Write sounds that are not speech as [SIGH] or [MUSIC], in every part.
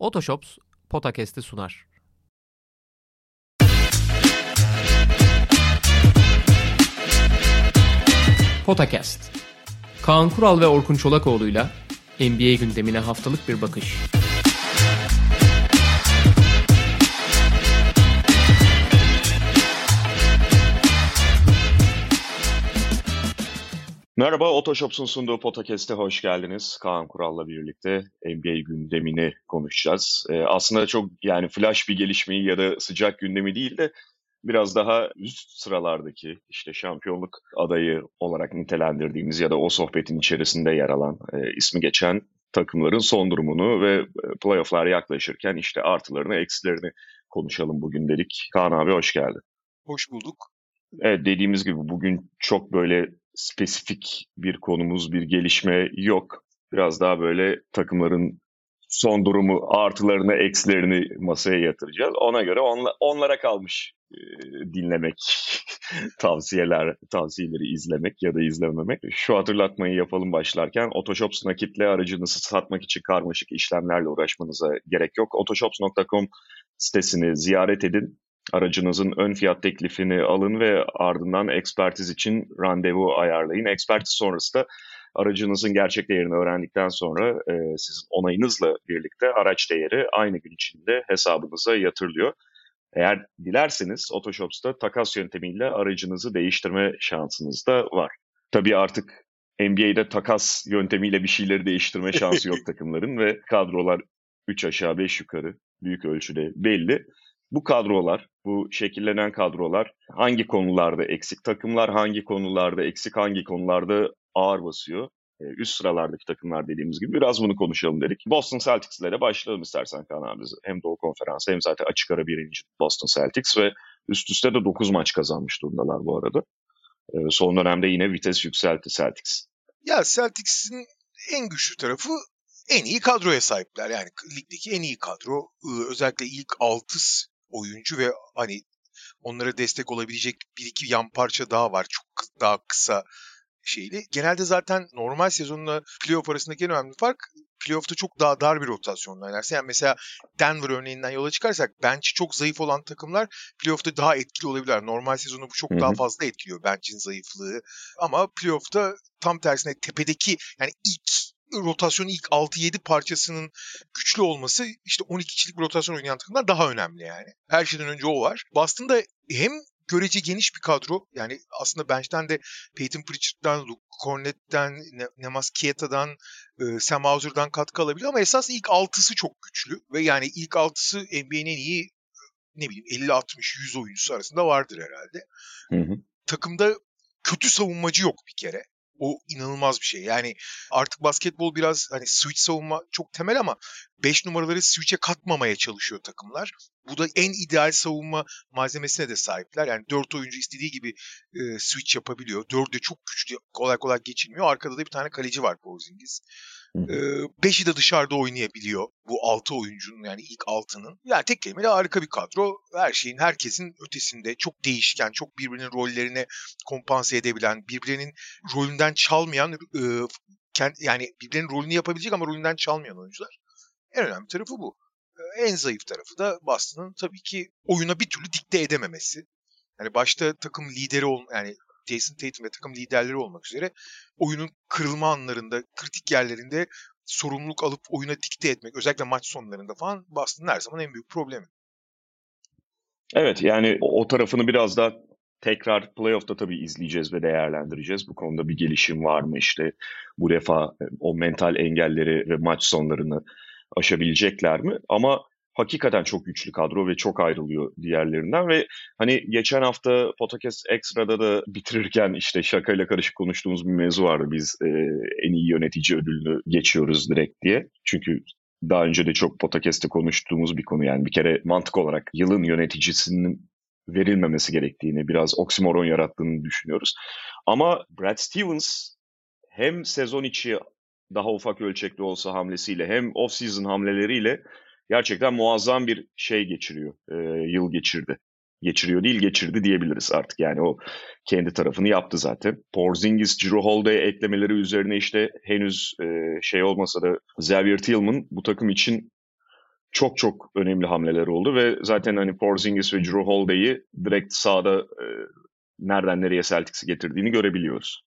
Otoshops Potakest'i sunar. Potakest. Kaan Kural ve Orkun Çolakoğlu'yla NBA gündemine haftalık bir bakış. Merhaba, Otoshops'un sunduğu podcast'e hoş geldiniz. Kaan Kural'la birlikte NBA gündemini konuşacağız. Ee, aslında çok yani flash bir gelişmeyi ya da sıcak gündemi değil de biraz daha üst sıralardaki işte şampiyonluk adayı olarak nitelendirdiğimiz ya da o sohbetin içerisinde yer alan e, ismi geçen takımların son durumunu ve playoff'lar yaklaşırken işte artılarını eksilerini konuşalım bugün dedik. Kaan abi hoş geldin. Hoş bulduk. Evet dediğimiz gibi bugün çok böyle spesifik bir konumuz, bir gelişme yok. Biraz daha böyle takımların son durumu, artılarını, eksilerini masaya yatıracağız. Ona göre onla, onlara kalmış e, dinlemek, [LAUGHS] tavsiyeler, tavsiyeleri izlemek ya da izlememek. Şu hatırlatmayı yapalım başlarken. Otoshops nakitle aracınızı satmak için karmaşık işlemlerle uğraşmanıza gerek yok. Otoshops.com sitesini ziyaret edin aracınızın ön fiyat teklifini alın ve ardından ekspertiz için randevu ayarlayın. Ekspertiz sonrası da aracınızın gerçek değerini öğrendikten sonra e, sizin onayınızla birlikte araç değeri aynı gün içinde hesabınıza yatırılıyor. Eğer dilerseniz Otoshops'ta takas yöntemiyle aracınızı değiştirme şansınız da var. Tabii artık NBA'de takas yöntemiyle bir şeyleri değiştirme şansı yok [LAUGHS] takımların ve kadrolar 3 aşağı 5 yukarı büyük ölçüde belli bu kadrolar, bu şekillenen kadrolar hangi konularda eksik takımlar, hangi konularda eksik, hangi konularda ağır basıyor? Ee, üst sıralardaki takımlar dediğimiz gibi biraz bunu konuşalım dedik. Boston Celtics ile başlayalım istersen Kaan abi. Hem Doğu Konferansı hem zaten açık ara birinci Boston Celtics ve üst üste de 9 maç kazanmış durumdalar bu arada. Ee, son dönemde yine vites yükseltti Celtics. Ya Celtics'in en güçlü tarafı en iyi kadroya sahipler. Yani ligdeki en iyi kadro. Özellikle ilk 6 oyuncu ve hani onlara destek olabilecek bir iki yan parça daha var. Çok daha kısa şeyli. Genelde zaten normal sezonla playoff arasındaki en önemli fark playoff'ta çok daha dar bir rotasyonla oynarsa. Yani mesela Denver örneğinden yola çıkarsak bench'i çok zayıf olan takımlar playoff'ta daha etkili olabilirler. Normal sezonu bu çok Hı-hı. daha fazla etkiliyor bench'in zayıflığı. Ama playoff'ta tam tersine tepedeki yani ilk rotasyonun ilk 6-7 parçasının güçlü olması işte 12 kişilik bir rotasyon oynayan takımlar daha önemli yani. Her şeyden önce o var. Boston'da hem görece geniş bir kadro. Yani aslında bench'ten de Peyton Pritchard'dan, Luke Cornett'ten, Nemas Kieta'dan, e, Sam Hauser'dan katkı alabiliyor ama esas ilk altısı çok güçlü ve yani ilk altısı NBA'nin en iyi ne bileyim 50 60 100 oyuncusu arasında vardır herhalde. Hı hı. Takımda kötü savunmacı yok bir kere. O inanılmaz bir şey. Yani artık basketbol biraz hani switch savunma çok temel ama 5 numaraları switch'e katmamaya çalışıyor takımlar. Bu da en ideal savunma malzemesine de sahipler. Yani 4 oyuncu istediği gibi e, switch yapabiliyor. 4'ü de çok güçlü, kolay kolay geçilmiyor. Arkada da bir tane kaleci var Porzingis. Beşi de dışarıda oynayabiliyor bu altı oyuncunun yani ilk altının. Yani tek kelimeyle harika bir kadro. Her şeyin herkesin ötesinde çok değişken, çok birbirinin rollerini kompanse edebilen, birbirinin rolünden çalmayan yani birbirinin rolünü yapabilecek ama rolünden çalmayan oyuncular. En önemli tarafı bu. En zayıf tarafı da Boston'ın tabii ki oyuna bir türlü dikte edememesi. Yani başta takım lideri ol yani Jason Tatum ve takım liderleri olmak üzere oyunun kırılma anlarında, kritik yerlerinde sorumluluk alıp oyuna dikte etmek, özellikle maç sonlarında falan Boston'ın her zaman en büyük problemi. Evet yani o tarafını biraz daha tekrar playoff'ta tabii izleyeceğiz ve değerlendireceğiz. Bu konuda bir gelişim var mı işte bu defa e, o mental engelleri ve maç sonlarını aşabilecekler mi? Ama hakikaten çok güçlü kadro ve çok ayrılıyor diğerlerinden ve hani geçen hafta Podcast Extra'da da bitirirken işte şakayla karışık konuştuğumuz bir mevzu vardı. Biz e, en iyi yönetici ödülünü geçiyoruz direkt diye. Çünkü daha önce de çok podcast'te konuştuğumuz bir konu yani bir kere mantık olarak yılın yöneticisinin verilmemesi gerektiğini, biraz oksimoron yarattığını düşünüyoruz. Ama Brad Stevens hem sezon içi daha ufak ölçekli olsa hamlesiyle hem off-season hamleleriyle gerçekten muazzam bir şey geçiriyor. E, yıl geçirdi. Geçiriyor değil geçirdi diyebiliriz artık. Yani o kendi tarafını yaptı zaten. Porzingis, Drew Holiday eklemeleri üzerine işte henüz e, şey olmasa da Xavier Tillman bu takım için çok çok önemli hamleler oldu ve zaten hani Porzingis ve Drew Holiday'i direkt sahada e, nereden nereye Celtics'i getirdiğini görebiliyoruz.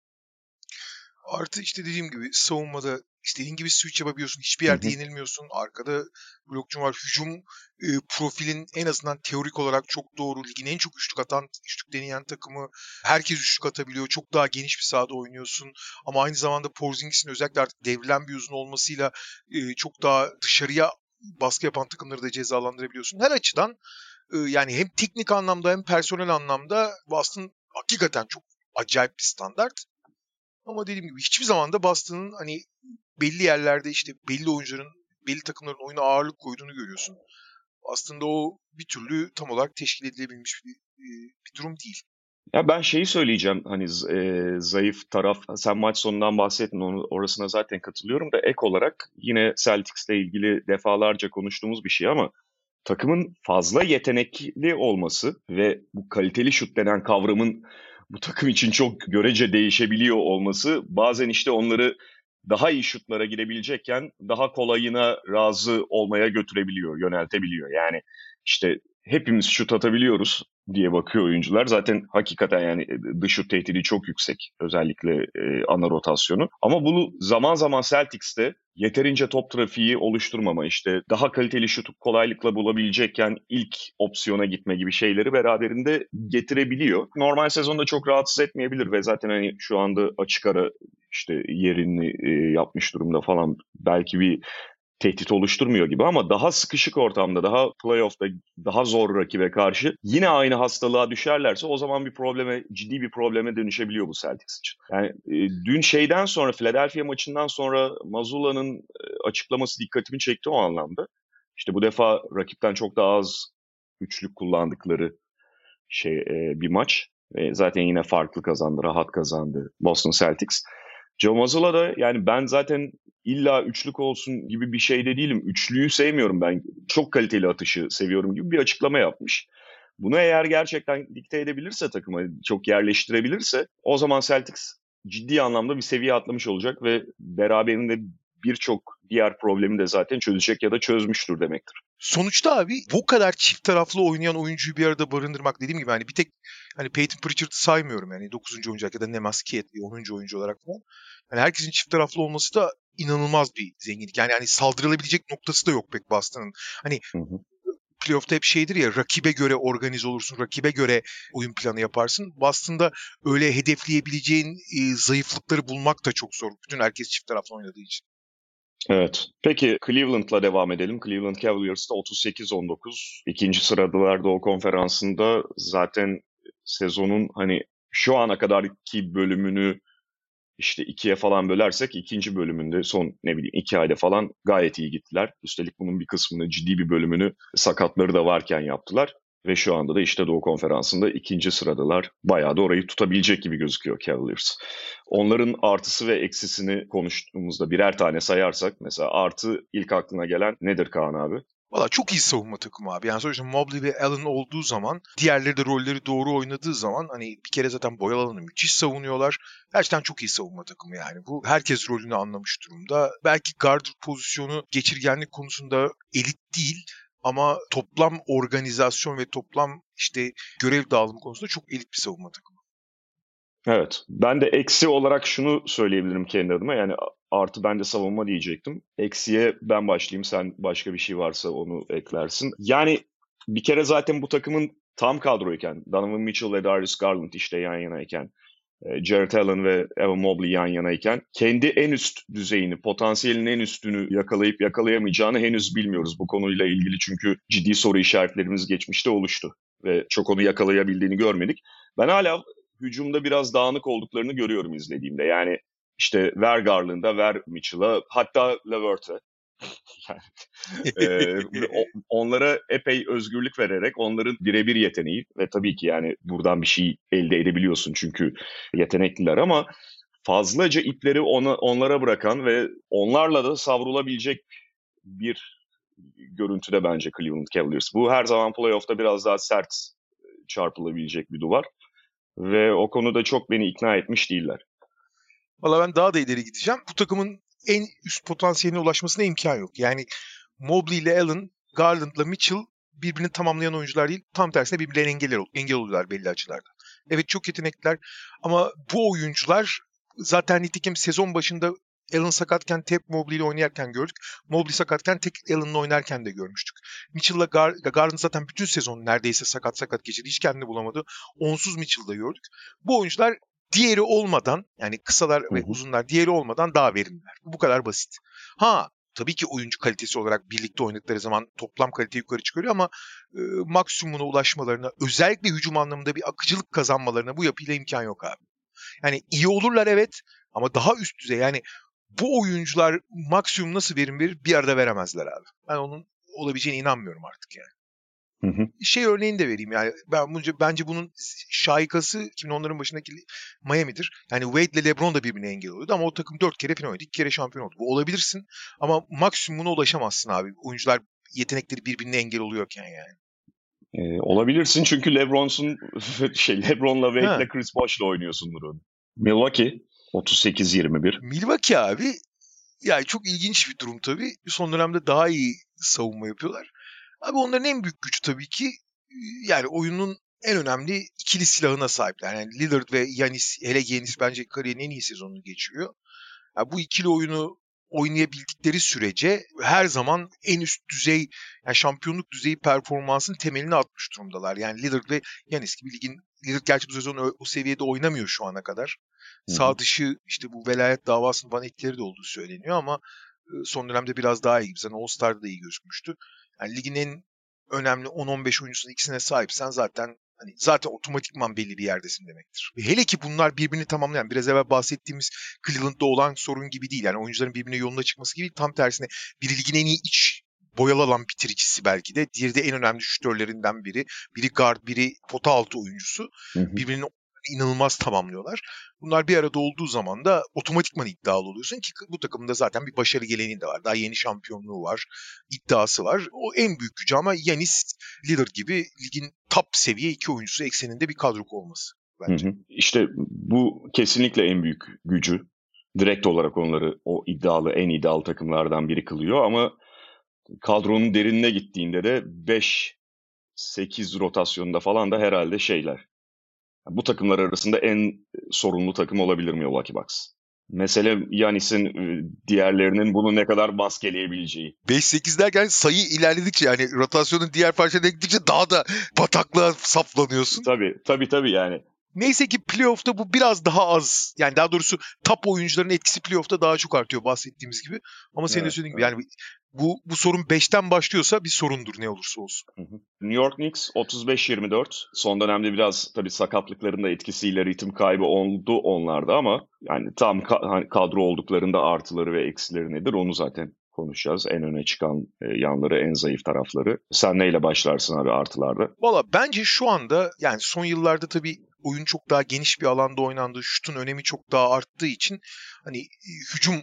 Artı işte dediğim gibi savunmada istediğin gibi switch yapabiliyorsun. Hiçbir yerde hı hı. yenilmiyorsun. Arkada blokçun var. Hücum e, profilin en azından teorik olarak çok doğru. Ligin en çok üçlük atan, üçlük deneyen takımı. Herkes üçlük atabiliyor. Çok daha geniş bir sahada oynuyorsun. Ama aynı zamanda Porzingis'in özellikle artık devrilen bir uzun olmasıyla e, çok daha dışarıya baskı yapan takımları da cezalandırabiliyorsun. Her açıdan e, yani hem teknik anlamda hem personel anlamda Boston hakikaten çok acayip bir standart. Ama dediğim gibi hiçbir zaman da Boston'ın hani belli yerlerde işte belli oyuncuların, belli takımların oyuna ağırlık koyduğunu görüyorsun. Aslında o bir türlü tam olarak teşkil edilebilmiş bir, bir durum değil. Ya ben şeyi söyleyeceğim hani e, zayıf taraf sen maç sonundan bahsettin onu orasına zaten katılıyorum da ek olarak yine Celtics'le ilgili defalarca konuştuğumuz bir şey ama takımın fazla yetenekli olması ve bu kaliteli şut denen kavramın bu takım için çok görece değişebiliyor olması bazen işte onları daha iyi şutlara girebilecekken daha kolayına razı olmaya götürebiliyor, yöneltebiliyor. Yani işte hepimiz şut atabiliyoruz diye bakıyor oyuncular. Zaten hakikaten yani e, dış şut tehdidi çok yüksek. Özellikle e, ana rotasyonu. Ama bunu zaman zaman Celtics'te yeterince top trafiği oluşturmama işte daha kaliteli şutu kolaylıkla bulabilecekken ilk opsiyona gitme gibi şeyleri beraberinde getirebiliyor. Normal sezonda çok rahatsız etmeyebilir ve zaten hani şu anda açık ara işte yerini e, yapmış durumda falan belki bir tehdit oluşturmuyor gibi ama daha sıkışık ortamda, daha playoff'ta daha zor rakibe karşı yine aynı hastalığa düşerlerse o zaman bir probleme, ciddi bir probleme dönüşebiliyor bu Celtics için. Yani e, dün şeyden sonra, Philadelphia maçından sonra Mazula'nın e, açıklaması dikkatimi çekti o anlamda. İşte bu defa rakipten çok daha az üçlük kullandıkları şey e, bir maç. Zaten yine farklı kazandı, rahat kazandı Boston Celtics. Joe da yani ben zaten illa üçlük olsun gibi bir şey de değilim. Üçlüyü sevmiyorum ben. Çok kaliteli atışı seviyorum gibi bir açıklama yapmış. Bunu eğer gerçekten dikte edebilirse takıma, çok yerleştirebilirse o zaman Celtics ciddi anlamda bir seviye atlamış olacak ve beraberinde birçok diğer problemi de zaten çözecek ya da çözmüştür demektir. Sonuçta abi bu kadar çift taraflı oynayan oyuncuyu bir arada barındırmak dediğim gibi hani bir tek hani Peyton Pritchard'ı saymıyorum yani 9. oyuncu ya da Nemas Kietli 10. oyuncu olarak falan. Yani herkesin çift taraflı olması da inanılmaz bir zenginlik. Yani hani saldırılabilecek noktası da yok pek Boston'ın. Hani hı hı. playoff'ta hep şeydir ya rakibe göre organize olursun, rakibe göre oyun planı yaparsın. Boston'da öyle hedefleyebileceğin e, zayıflıkları bulmak da çok zor. Bütün herkes çift taraflı oynadığı için. Evet. Peki Cleveland'la devam edelim. Cleveland Cavaliers'ta 38-19. ikinci sıradalar Doğu Konferansı'nda zaten sezonun hani şu ana kadarki bölümünü işte ikiye falan bölersek ikinci bölümünde son ne bileyim iki ayda falan gayet iyi gittiler. Üstelik bunun bir kısmını ciddi bir bölümünü sakatları da varken yaptılar. Ve şu anda da işte Doğu Konferansı'nda ikinci sıradalar. Bayağı da orayı tutabilecek gibi gözüküyor Cavaliers. Onların artısı ve eksisini konuştuğumuzda birer tane sayarsak mesela artı ilk aklına gelen nedir Kaan abi? Valla çok iyi savunma takımı abi. Yani sonuçta Mobley ve Allen olduğu zaman, diğerleri de rolleri doğru oynadığı zaman hani bir kere zaten boy alanını müthiş savunuyorlar. Gerçekten çok iyi savunma takımı yani. Bu herkes rolünü anlamış durumda. Belki guard pozisyonu geçirgenlik konusunda elit değil ama toplam organizasyon ve toplam işte görev dağılımı konusunda çok elit bir savunma takımı. Evet. Ben de eksi olarak şunu söyleyebilirim kendi adıma. Yani artı ben de savunma diyecektim. Eksiye ben başlayayım. Sen başka bir şey varsa onu eklersin. Yani bir kere zaten bu takımın tam kadroyken Donovan Mitchell ve Darius Garland işte yan yanayken Jared Allen ve Evan Mobley yan yanayken kendi en üst düzeyini, potansiyelin en üstünü yakalayıp yakalayamayacağını henüz bilmiyoruz bu konuyla ilgili çünkü ciddi soru işaretlerimiz geçmişte oluştu ve çok onu yakalayabildiğini görmedik. Ben hala hücumda biraz dağınık olduklarını görüyorum izlediğimde. Yani işte ver Garland'a, ver Mitchell'a, hatta Levert'e. [LAUGHS] e, onlara epey özgürlük vererek onların birebir yeteneği ve tabii ki yani buradan bir şey elde edebiliyorsun çünkü yetenekliler ama fazlaca ipleri ona, onlara bırakan ve onlarla da savrulabilecek bir görüntüde bence Cleveland Cavaliers. Bu her zaman playoff'ta biraz daha sert çarpılabilecek bir duvar. Ve o konuda çok beni ikna etmiş değiller. Valla ben daha da ileri gideceğim. Bu takımın en üst potansiyeline ulaşmasına imkan yok. Yani Mobley ile Allen Garland'la Mitchell birbirini tamamlayan oyuncular değil. Tam tersine birbirlerine engel, engel oluyorlar belli açılarda. Evet çok yetenekliler ama bu oyuncular zaten nitekim sezon başında Allen sakatken tek Mobley ile oynarken gördük. Mobley sakatken tek Allen'la oynarken de görmüştük. Mitchell'la Gar Garland zaten bütün sezon neredeyse sakat sakat geçirdi. Hiç kendini bulamadı. Onsuz Mitchell'da gördük. Bu oyuncular diğeri olmadan yani kısalar ve uzunlar diğeri olmadan daha verimliler. Bu kadar basit. Ha tabii ki oyuncu kalitesi olarak birlikte oynadıkları zaman toplam kalite yukarı çıkıyor ama e, maksimumuna ulaşmalarına özellikle hücum anlamında bir akıcılık kazanmalarına bu yapıyla imkan yok abi. Yani iyi olurlar evet ama daha üst düzey yani bu oyuncular maksimum nasıl verim verir bir arada veremezler abi. Ben onun olabileceğine inanmıyorum artık yani. Hı hı. Şey örneğini de vereyim yani ben bunca, bence bunun şaikası 2010'ların başındaki Miami'dir. Yani Wade ile LeBron da birbirine engel oluyordu ama o takım dört kere final oynadı. iki kere şampiyon oldu. Bu olabilirsin ama maksimumuna ulaşamazsın abi. Oyuncular yetenekleri birbirine engel oluyorken yani. Ee, olabilirsin çünkü LeBron'sun [LAUGHS] şey LeBron'la Wade'le Chris Bosh'la oynuyorsundur onu. Milwaukee 38-21. Milwaukee abi yani çok ilginç bir durum tabii. Son dönemde daha iyi savunma yapıyorlar. Abi onların en büyük gücü tabii ki yani oyunun en önemli ikili silahına sahipler. Yani Lillard ve Yanis, hele Yanis bence kariyerin en iyi sezonunu geçiriyor. Yani bu ikili oyunu oynayabildikleri sürece her zaman en üst düzey, yani şampiyonluk düzeyi performansın temelini atmış durumdalar. Yani Lillard ve Yanis gibi ligin, Lillard gerçi bu sezon o, o seviyede oynamıyor şu ana kadar. Hı-hı. Sağ dışı işte bu velayet davasının falan etkileri de olduğu söyleniyor ama son dönemde biraz daha iyi. Zaten All-Star'da da iyi gözükmüştü. Yani ligin en önemli 10-15 oyuncusunun ikisine sahipsen zaten hani zaten otomatikman belli bir yerdesin demektir. Ve hele ki bunlar birbirini tamamlayan, biraz evvel bahsettiğimiz Cleveland'da olan sorun gibi değil. Yani oyuncuların birbirine yoluna çıkması gibi tam tersine bir ligin en iyi iç boyalı alan bitiricisi belki de. Diğeri de en önemli şütörlerinden biri. Biri guard, biri pota altı oyuncusu. Hı hı. Birbirinin inanılmaz tamamlıyorlar. Bunlar bir arada olduğu zaman da otomatikman iddialı oluyorsun ki bu takımda zaten bir başarı geleneği de var. Daha yeni şampiyonluğu var, iddiası var. O en büyük gücü ama Yanis, Lillard gibi ligin top seviye iki oyuncusu ekseninde bir kadro olması bence. Hı hı. İşte bu kesinlikle en büyük gücü. Direkt olarak onları o iddialı, en iddialı takımlardan biri kılıyor ama kadronun derinine gittiğinde de 5 8 rotasyonunda falan da herhalde şeyler bu takımlar arasında en sorunlu takım olabilir Milwaukee Bucks. Mesele Yanis'in e, diğerlerinin bunu ne kadar maskeleyebileceği. 5-8 derken sayı ilerledikçe yani rotasyonun diğer parçalarına gittikçe daha da bataklığa saplanıyorsun. Tabii tabii tabii yani. Neyse ki playoff'ta bu biraz daha az. Yani daha doğrusu top oyuncuların etkisi playoff'ta daha çok artıyor bahsettiğimiz gibi. Ama senin evet, de söylediğin evet. gibi yani bu, bu sorun 5'ten başlıyorsa bir sorundur ne olursa olsun. New York Knicks 35-24. Son dönemde biraz tabii sakatlıkların da etkisiyle ritim kaybı oldu onlarda ama yani tam ka- hani kadro olduklarında artıları ve eksileri nedir onu zaten konuşacağız. En öne çıkan e, yanları, en zayıf tarafları. Sen neyle başlarsın abi artılarda? Valla bence şu anda yani son yıllarda tabii oyun çok daha geniş bir alanda oynandığı, şutun önemi çok daha arttığı için hani hücum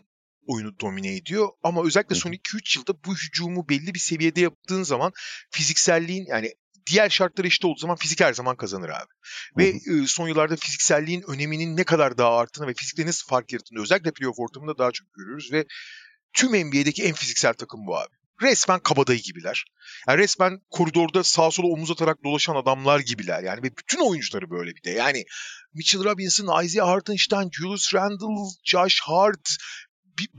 oyunu domine ediyor. Ama özellikle son 2-3 yılda bu hücumu belli bir seviyede yaptığın zaman fizikselliğin yani diğer şartlar eşit olduğu zaman fizik her zaman kazanır abi. Ve e, son yıllarda fizikselliğin öneminin ne kadar daha arttığını ve fizikte nasıl fark yarattığını özellikle playoff ortamında daha çok görüyoruz ve tüm NBA'deki en fiziksel takım bu abi. Resmen kabadayı gibiler. Yani resmen koridorda sağ sola omuz atarak dolaşan adamlar gibiler. Yani ve bütün oyuncuları böyle bir de. Yani Mitchell Robinson, Isaiah Hartenstein, Julius Randle, Josh Hart,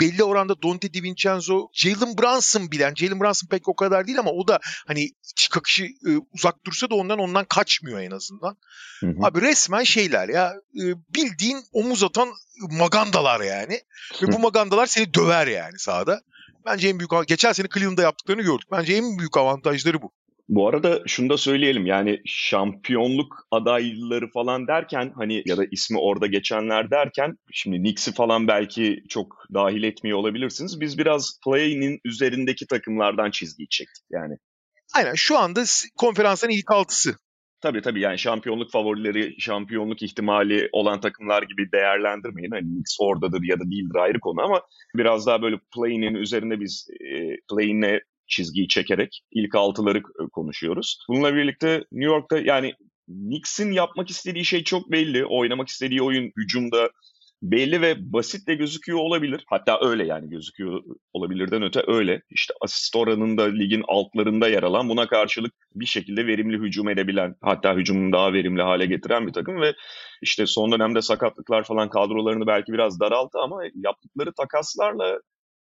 belli oranda Dante DiVincenzo, Jalen Brunson bilen, Jalen Brunson pek o kadar değil ama o da hani iç kakışı e, uzak dursa da ondan ondan kaçmıyor en azından. Hı hı. Abi resmen şeyler ya e, bildiğin omuz atan magandalar yani. Ve bu magandalar seni döver yani sahada. Bence en büyük geçen sene Cleveland'da yaptıklarını gördük. Bence en büyük avantajları bu. Bu arada şunu da söyleyelim yani şampiyonluk adayları falan derken hani ya da ismi orada geçenler derken şimdi Knicks'i falan belki çok dahil etmiyor olabilirsiniz. Biz biraz play'inin üzerindeki takımlardan çizgiyi çektik yani. Aynen şu anda konferansın ilk altısı. Tabii tabii yani şampiyonluk favorileri, şampiyonluk ihtimali olan takımlar gibi değerlendirmeyin. Hani Knicks oradadır ya da değildir ayrı konu ama biraz daha böyle play'inin üzerinde biz e, play'ine çizgiyi çekerek ilk altıları e, konuşuyoruz. Bununla birlikte New York'ta yani Knicks'in yapmak istediği şey çok belli. Oynamak istediği oyun hücumda belli ve basit de gözüküyor olabilir. Hatta öyle yani gözüküyor olabilirden öte öyle. İşte asist oranında ligin altlarında yer alan buna karşılık bir şekilde verimli hücum edebilen hatta hücumunu daha verimli hale getiren bir takım ve işte son dönemde sakatlıklar falan kadrolarını belki biraz daralttı ama yaptıkları takaslarla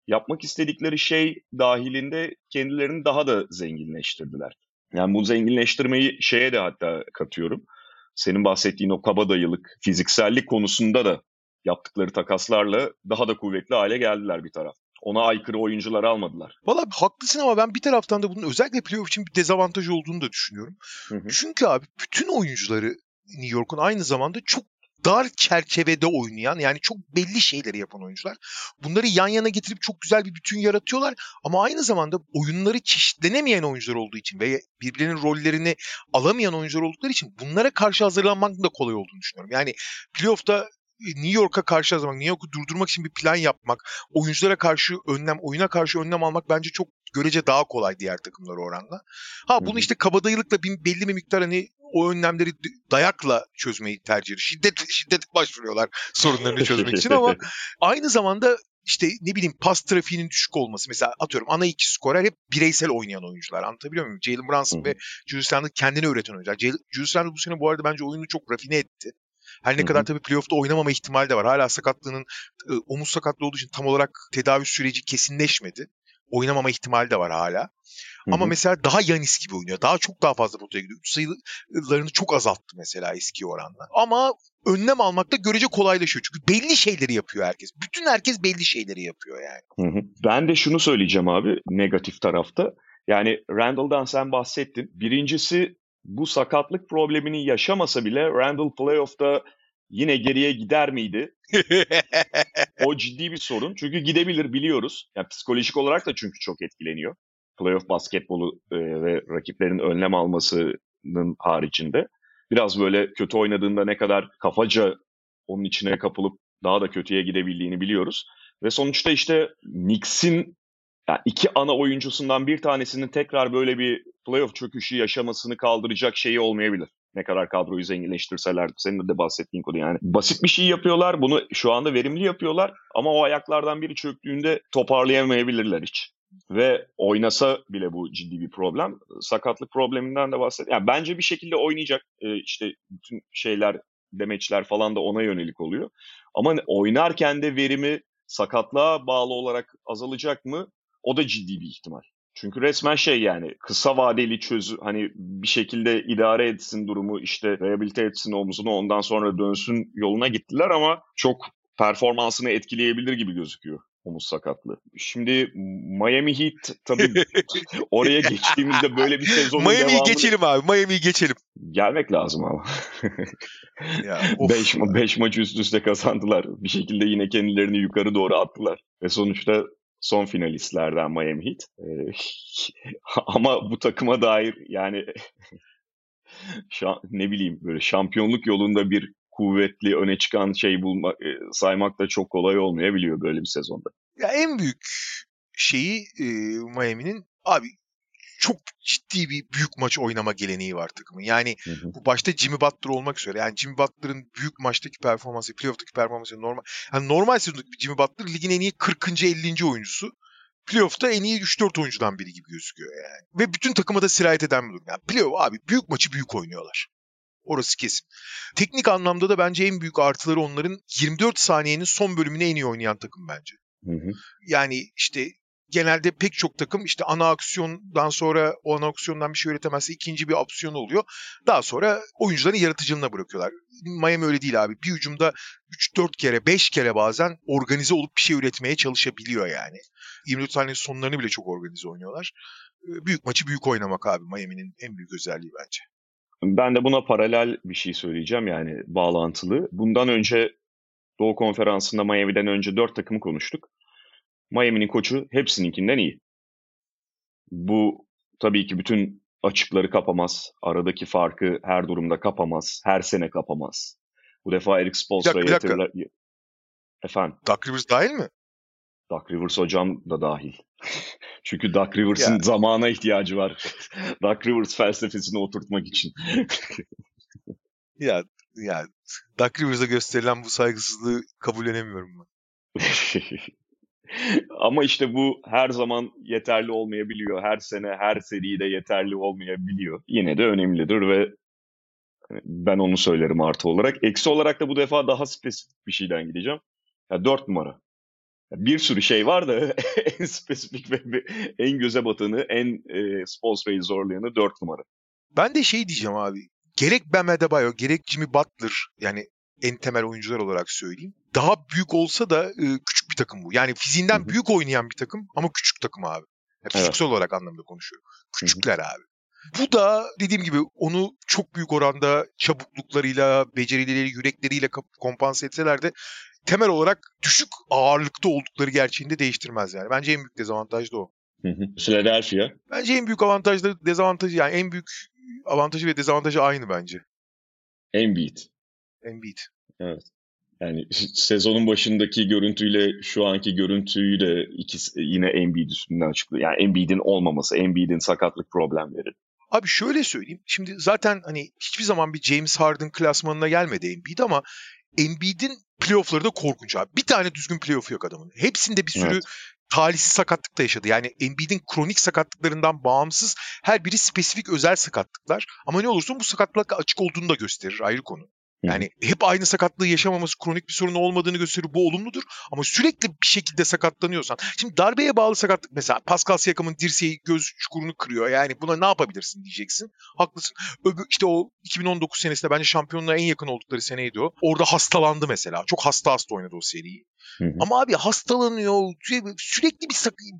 yapmak istedikleri şey dahilinde kendilerini daha da zenginleştirdiler. Yani bu zenginleştirmeyi şeye de hatta katıyorum. Senin bahsettiğin o kabadayılık, fiziksellik konusunda da yaptıkları takaslarla daha da kuvvetli hale geldiler bir taraf. Ona aykırı oyuncular almadılar. Valla haklısın ama ben bir taraftan da bunun özellikle playoff için bir dezavantaj olduğunu da düşünüyorum. Hı hı. Çünkü abi bütün oyuncuları New York'un aynı zamanda çok dar çerçevede oynayan yani çok belli şeyleri yapan oyuncular. Bunları yan yana getirip çok güzel bir bütün yaratıyorlar ama aynı zamanda oyunları çeşitlenemeyen oyuncular olduğu için ve birbirlerinin rollerini alamayan oyuncular oldukları için bunlara karşı hazırlanmak da kolay olduğunu düşünüyorum. Yani playoff'ta New York'a karşı hazırlamak, New York'u durdurmak için bir plan yapmak, oyunculara karşı önlem, oyuna karşı önlem almak bence çok görece daha kolay diğer takımlara oranla. Ha bunu işte kabadayılıkla bir, belli bir miktar hani o önlemleri dayakla çözmeyi tercih ediyor. Şiddet, şiddet başvuruyorlar sorunlarını [LAUGHS] çözmek için ama [LAUGHS] aynı zamanda işte ne bileyim pas trafiğinin düşük olması. Mesela atıyorum ana iki skorer hep bireysel oynayan oyuncular. Anlatabiliyor muyum? Jalen Brunson ve Julius Randle kendini üreten oyuncular. Julius Randle bu sene bu arada bence oyunu çok rafine etti. Her ne Hı-hı. kadar tabii playoff'ta oynamama ihtimali de var. Hala sakatlığının omuz sakatlığı olduğu için tam olarak tedavi süreci kesinleşmedi. Oynamama ihtimali de var hala. Hı-hı. Ama mesela daha Yanis gibi oynuyor. Daha çok daha fazla potaya gidiyor. Üç sayılarını çok azalttı mesela eski oranla. Ama önlem almakta görece kolaylaşıyor. Çünkü belli şeyleri yapıyor herkes. Bütün herkes belli şeyleri yapıyor yani. Hı hı. Ben de şunu söyleyeceğim abi negatif tarafta. Yani Randall'dan sen bahsettin. Birincisi bu sakatlık problemini yaşamasa bile Randall playoff'ta yine geriye gider miydi? o [LAUGHS] ciddi bir sorun. Çünkü gidebilir biliyoruz. Yani psikolojik olarak da çünkü çok etkileniyor. Playoff basketbolu e, ve rakiplerin önlem almasının haricinde. Biraz böyle kötü oynadığında ne kadar kafaca onun içine kapılıp daha da kötüye gidebildiğini biliyoruz. Ve sonuçta işte Knicks'in yani iki ana oyuncusundan bir tanesinin tekrar böyle bir playoff çöküşü yaşamasını kaldıracak şeyi olmayabilir. Ne kadar kadroyu zenginleştirseler senin de bahsettiğin konu yani. Basit bir şey yapıyorlar. Bunu şu anda verimli yapıyorlar. Ama o ayaklardan biri çöktüğünde toparlayamayabilirler hiç. Ve oynasa bile bu ciddi bir problem. Sakatlık probleminden de bahset. Yani bence bir şekilde oynayacak. Ee, işte bütün şeyler, demeçler falan da ona yönelik oluyor. Ama oynarken de verimi sakatlığa bağlı olarak azalacak mı? O da ciddi bir ihtimal. Çünkü resmen şey yani kısa vadeli çözü hani bir şekilde idare etsin durumu işte rehabilite etsin omzunu ondan sonra dönsün yoluna gittiler ama çok performansını etkileyebilir gibi gözüküyor omuz sakatlığı. Şimdi Miami Heat tabii [LAUGHS] oraya geçtiğimizde böyle bir sezonun Miami'yi devamını... geçelim abi. Miami'yi geçelim. Gelmek lazım ama. [LAUGHS] ya, beş, beş maç üst üste kazandılar. Bir şekilde yine kendilerini yukarı doğru attılar. Ve sonuçta son finalistlerden Miami Heat. Ee, [LAUGHS] ama bu takıma dair yani [LAUGHS] ne bileyim böyle şampiyonluk yolunda bir kuvvetli öne çıkan şey bulmak e, saymak da çok kolay olmayabiliyor böyle bir sezonda. Ya en büyük şeyi e, Miami'nin abi çok ciddi bir büyük maç oynama geleneği var takımın. Yani hı hı. bu başta Jimmy Butler olmak üzere. Yani Jimmy Butler'ın büyük maçtaki performansı, playoff'taki performansı normal. Yani normal sezondaki Jimmy Butler ligin en iyi 40. 50. oyuncusu. Playoff'ta en iyi 3-4 oyuncudan biri gibi gözüküyor yani. Ve bütün takıma da sirayet eden bir durum. Yani playoff abi büyük maçı büyük oynuyorlar. Orası kesin. Teknik anlamda da bence en büyük artıları onların 24 saniyenin son bölümünü en iyi oynayan takım bence. Hı hı. Yani işte genelde pek çok takım işte ana aksiyondan sonra o ana aksiyondan bir şey üretemezse ikinci bir opsiyon oluyor. Daha sonra oyuncuların yaratıcılığına bırakıyorlar. Miami öyle değil abi. Bir hücumda 3-4 kere 5 kere bazen organize olup bir şey üretmeye çalışabiliyor yani. 24 saniye sonlarını bile çok organize oynuyorlar. Ee, büyük maçı büyük oynamak abi Miami'nin en büyük özelliği bence. Ben de buna paralel bir şey söyleyeceğim yani bağlantılı. Bundan önce Doğu Konferansı'nda Miami'den önce 4 takımı konuştuk. Miami'nin koçu hepsininkinden iyi. Bu tabii ki bütün açıkları kapamaz. Aradaki farkı her durumda kapamaz. Her sene kapamaz. Bu defa Eric Spoelstra'ya yatırılar... Efendim? Doug Rivers dahil mi? Doug Rivers hocam da dahil. [LAUGHS] Çünkü Doug Rivers'ın yani. zamana ihtiyacı var. [LAUGHS] Doug Rivers felsefesini oturtmak için. [LAUGHS] ya Ya Duck Rivers'a gösterilen bu saygısızlığı kabullenemiyorum ben. Ama işte bu her zaman yeterli olmayabiliyor. Her sene, her seride yeterli olmayabiliyor. Yine de önemlidir ve ben onu söylerim artı olarak. Eksi olarak da bu defa daha spesifik bir şeyden gideceğim. Ya 4 numara. Bir sürü şey var da [LAUGHS] en spesifik ve en göze batanı, en e, Spolstra'yı zorlayanı 4 numara. Ben de şey diyeceğim abi. Gerek Bam Adebayo, gerek Jimmy Butler yani en temel oyuncular olarak söyleyeyim. Daha büyük olsa da e, küçük bir takım bu. Yani fiziğinden Hı-hı. büyük oynayan bir takım ama küçük takım abi. Yani fiziksel evet. olarak anlamda konuşuyorum. Küçükler Hı-hı. abi. Bu da dediğim gibi onu çok büyük oranda çabukluklarıyla, becerileriyle, yürekleriyle kompanse etseler de temel olarak düşük ağırlıkta oldukları gerçeğini de değiştirmez yani. Bence en büyük dezavantaj da o. Philadelphia. Bence en büyük avantajları, dezavantajı yani en büyük avantajı ve dezavantajı aynı bence. Embiid. Embiid. Evet. Yani [LAUGHS] sezonun başındaki görüntüyle şu anki görüntüyü de ikisi yine Embiid üstünden açıklıyor. Yani Embiid'in olmaması, Embiid'in sakatlık problemleri. Abi şöyle söyleyeyim. Şimdi zaten hani hiçbir zaman bir James Harden klasmanına gelmedi Embiid ama Embiid'in playoff'ları da korkunç abi. Bir tane düzgün playoff yok adamın. Hepsinde bir sürü evet. talihsiz sakatlık da yaşadı. Yani Embiid'in kronik sakatlıklarından bağımsız her biri spesifik özel sakatlıklar. Ama ne olursa bu sakatlık açık olduğunu da gösterir ayrı konu. Yani hep aynı sakatlığı yaşamaması kronik bir sorun olmadığını gösterir. Bu olumludur. Ama sürekli bir şekilde sakatlanıyorsan. Şimdi darbeye bağlı sakatlık mesela Pascal Siakam'ın dirseği göz çukurunu kırıyor. Yani buna ne yapabilirsin diyeceksin. Haklısın. Öbür, işte o 2019 senesinde bence şampiyonluğa en yakın oldukları seneydi o. Orada hastalandı mesela. Çok hasta hasta oynadı o seriyi. Hı hı. Ama abi hastalanıyor, sürekli bir,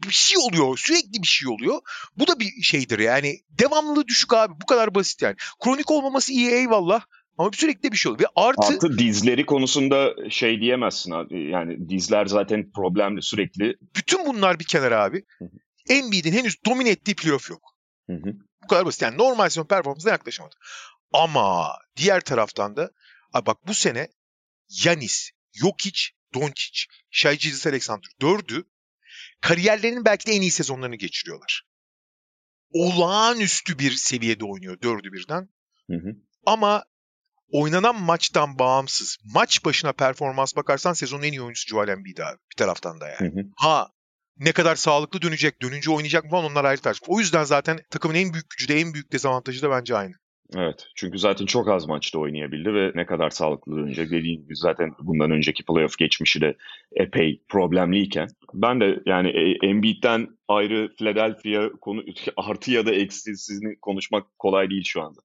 bir şey oluyor, sürekli bir şey oluyor. Bu da bir şeydir yani. Devamlılığı düşük abi, bu kadar basit yani. Kronik olmaması iyi eyvallah. Ama sürekli bir şey oluyor. Ve artı... artı dizleri konusunda şey diyemezsin abi. Yani dizler zaten problemli sürekli. Bütün bunlar bir kenara abi. Embiid'in henüz domine ettiği playoff yok. Hı hı. Bu kadar basit. Yani normal sezon performansına yaklaşamadı. Ama diğer taraftan da abi bak bu sene Yanis, Jokic, Doncic, Shai Gilles Alexander dördü kariyerlerinin belki de en iyi sezonlarını geçiriyorlar. Olağanüstü bir seviyede oynuyor dördü birden. Hı hı. Ama oynanan maçtan bağımsız maç başına performans bakarsan sezonun en iyi oyuncusu Joel Embiid abi bir taraftan da yani. Hı hı. Ha ne kadar sağlıklı dönecek, dönünce oynayacak mı falan onlar ayrı tartışma. O yüzden zaten takımın en büyük gücü de en büyük dezavantajı da bence aynı. Evet. Çünkü zaten çok az maçta oynayabildi ve ne kadar sağlıklı dönecek dediğim gibi zaten bundan önceki playoff geçmişi de epey problemliyken. Ben de yani e, Embiid'den ayrı Philadelphia konu [LAUGHS] artı ya da eksisini konuşmak kolay değil şu anda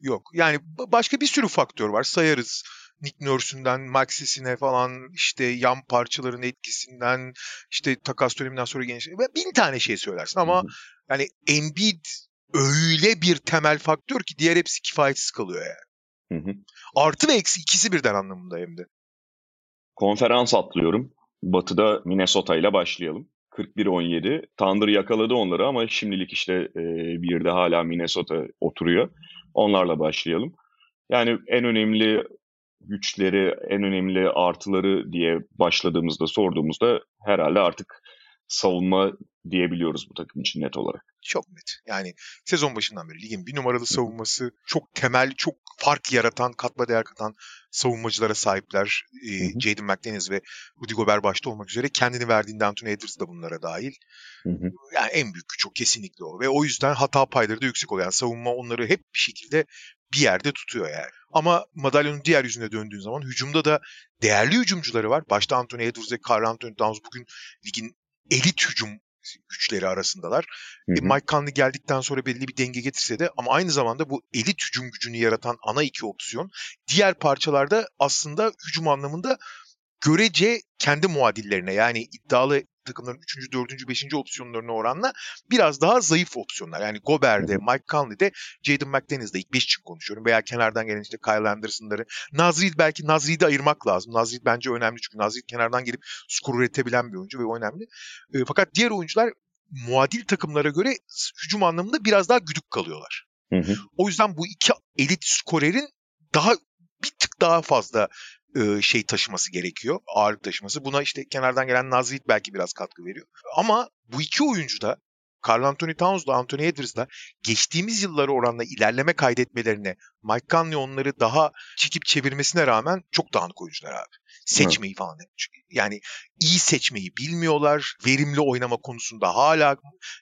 yok. Yani başka bir sürü faktör var. Sayarız. Nick Nurse'ünden Maxis'ine falan işte yan parçaların etkisinden işte takas döneminden sonra genişliği bin tane şey söylersin ama yani Embiid öyle bir temel faktör ki diğer hepsi kifayetsiz kalıyor yani. Hı hı. Artı ve eksi ikisi birden anlamında hem de. Konferans atlıyorum. Batı'da Minnesota ile başlayalım. 41-17. Thunder yakaladı onları ama şimdilik işte e, bir de hala Minnesota oturuyor. Onlarla başlayalım. Yani en önemli güçleri, en önemli artıları diye başladığımızda, sorduğumuzda herhalde artık savunma diyebiliyoruz bu takım için net olarak. Çok net. Yani sezon başından beri ligin bir numaralı savunması çok temel, çok fark yaratan, katma değer katan savunmacılara sahipler. E, Jaden McDaniels ve Rudy Gobert başta olmak üzere kendini verdiğinde Anthony Edwards da bunlara dahil. Hı hı. Yani en büyük o kesinlikle o. Ve o yüzden hata payları da yüksek oluyor. Yani savunma onları hep bir şekilde bir yerde tutuyor yani. Ama madalyonun diğer yüzüne döndüğün zaman hücumda da değerli hücumcuları var. Başta Anthony Edwards ve Carl Anthony Towns bugün ligin elit hücum güçleri arasındalar. Hı hı. E, Mike Conley geldikten sonra belli bir denge getirse de ama aynı zamanda bu elit hücum gücünü yaratan ana iki opsiyon diğer parçalarda aslında hücum anlamında görece kendi muadillerine yani iddialı takımların 3. 4. 5. opsiyonlarına oranla biraz daha zayıf opsiyonlar. Yani Gobert'de, Mike Conley'de, Jaden McDaniels'da ilk 5 için konuşuyorum. Veya kenardan gelen işte Kyle Anderson'ları. Nazrid belki Nazrid'i ayırmak lazım. Nazrid bence önemli çünkü Nazrid kenardan gelip skor üretebilen bir oyuncu ve önemli. E, fakat diğer oyuncular muadil takımlara göre hücum anlamında biraz daha güdük kalıyorlar. Hı hı. O yüzden bu iki elit skorerin daha bir tık daha fazla e, şey taşıması gerekiyor. Ağırlık taşıması. Buna işte kenardan gelen Nazrit belki biraz katkı veriyor. Ama bu iki oyuncu da Carl Anthony Towns'la Anthony Edwards'la geçtiğimiz yılları oranla ilerleme kaydetmelerine Mike Conley onları daha çekip çevirmesine rağmen çok dağınık oyuncular abi. Seçmeyi falan. Yani iyi seçmeyi bilmiyorlar. Verimli oynama konusunda hala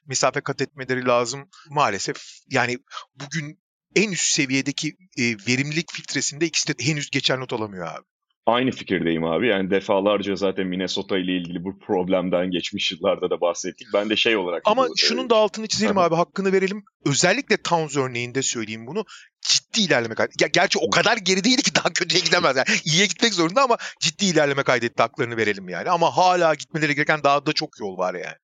mesafe kat etmeleri lazım. Maalesef yani bugün en üst seviyedeki e, verimlilik filtresinde ikisi de henüz geçer not alamıyor abi. Aynı fikirdeyim abi. Yani defalarca zaten Minnesota ile ilgili bu problemden geçmiş yıllarda da bahsettik. Ben de şey olarak... Ama bu, şunun da altını çizelim abi hakkını verelim. Özellikle Towns örneğinde söyleyeyim bunu. Ciddi ilerleme kaydetti. Gerçi o kadar geri değildi ki daha kötüye gidemez. Yani iyiye gitmek zorunda ama ciddi ilerleme kaydetti haklarını verelim yani. Ama hala gitmeleri gereken daha da çok yol var yani.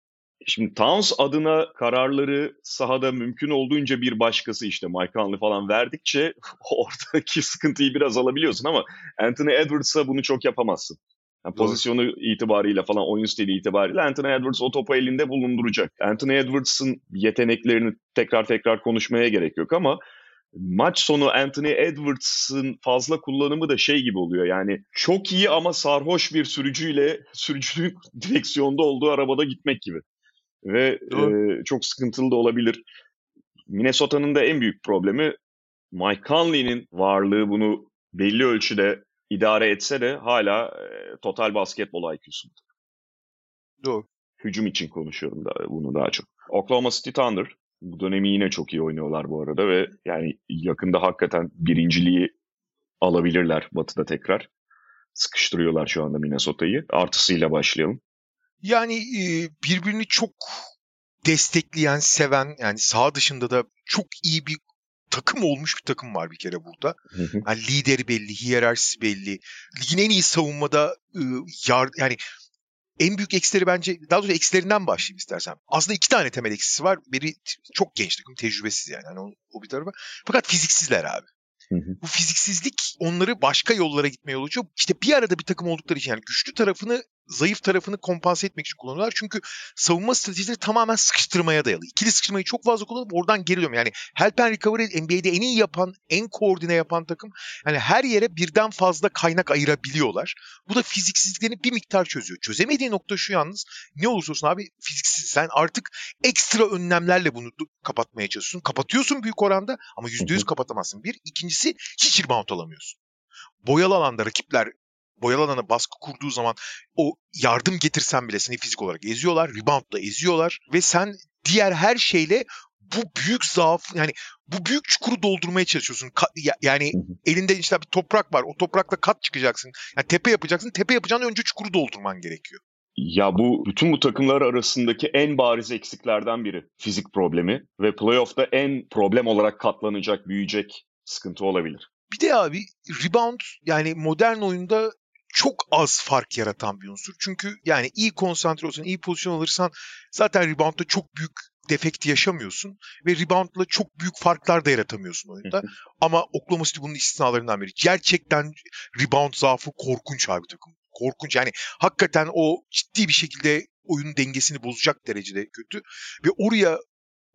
Şimdi Towns adına kararları sahada mümkün olduğunca bir başkası işte Mike Conley falan verdikçe [LAUGHS] oradaki sıkıntıyı biraz alabiliyorsun ama Anthony Edwards'a bunu çok yapamazsın. Yani pozisyonu itibariyle falan oyun stili itibariyle Anthony Edwards o topu elinde bulunduracak. Anthony Edwards'ın yeteneklerini tekrar tekrar konuşmaya gerek yok ama maç sonu Anthony Edwards'ın fazla kullanımı da şey gibi oluyor. Yani çok iyi ama sarhoş bir sürücüyle sürücünün [LAUGHS] direksiyonda olduğu arabada gitmek gibi ve e, çok sıkıntılı da olabilir. Minnesota'nın da en büyük problemi Mike Conley'nin varlığı bunu belli ölçüde idare etse de hala e, total basketbol IQ'sunda. Doğru. Hücum için konuşuyorum da bunu daha çok. Oklahoma City Thunder bu dönemi yine çok iyi oynuyorlar bu arada ve yani yakında hakikaten birinciliği alabilirler Batı'da tekrar. Sıkıştırıyorlar şu anda Minnesota'yı. Artısıyla başlayalım. Yani birbirini çok destekleyen, seven yani sağ dışında da çok iyi bir takım olmuş bir takım var bir kere burada. Yani lideri belli, hiyerarşisi belli. Ligin en iyi savunmada yar, yani en büyük eksileri bence daha doğrusu eksilerinden başlayayım istersen. Aslında iki tane temel eksisi var. Biri çok genç takım, tecrübesiz yani. yani o, o bir tarafa. Fakat fiziksizler abi. Bu fiziksizlik onları başka yollara gitmeye yol açıyor. İşte bir arada bir takım oldukları için yani güçlü tarafını zayıf tarafını kompanse etmek için kullanıyorlar. Çünkü savunma stratejileri tamamen sıkıştırmaya dayalı. İkili sıkıştırmayı çok fazla kullanıp oradan geri dönüyor. Yani help and recovery NBA'de en iyi yapan, en koordine yapan takım. Yani her yere birden fazla kaynak ayırabiliyorlar. Bu da fiziksizliklerini bir miktar çözüyor. Çözemediği nokta şu yalnız. Ne olursa olsun abi fiziksiz. Sen artık ekstra önlemlerle bunu kapatmaya çalışıyorsun. Kapatıyorsun büyük oranda ama %100 kapatamazsın. Bir. ikincisi hiç rebound alamıyorsun boyalı alanda rakipler boyalı alana baskı kurduğu zaman o yardım getirsen bile seni fizik olarak eziyorlar. Reboundla eziyorlar ve sen diğer her şeyle bu büyük zaaf yani bu büyük çukuru doldurmaya çalışıyorsun. Ka- yani elinde işte bir toprak var. O toprakla kat çıkacaksın. Yani tepe yapacaksın. Tepe yapacağın önce çukuru doldurman gerekiyor. Ya bu bütün bu takımlar arasındaki en bariz eksiklerden biri fizik problemi ve playoff'ta en problem olarak katlanacak, büyüyecek sıkıntı olabilir. Bir de abi rebound yani modern oyunda çok az fark yaratan bir unsur. Çünkü yani iyi konsantre olsan, iyi pozisyon alırsan zaten reboundda çok büyük defekt yaşamıyorsun ve reboundla çok büyük farklar da yaratamıyorsun oyunda. Ama Oklahoma City bunun istisnalarından biri. Gerçekten rebound zaafı korkunç abi takım. Korkunç yani hakikaten o ciddi bir şekilde oyunun dengesini bozacak derecede kötü ve oraya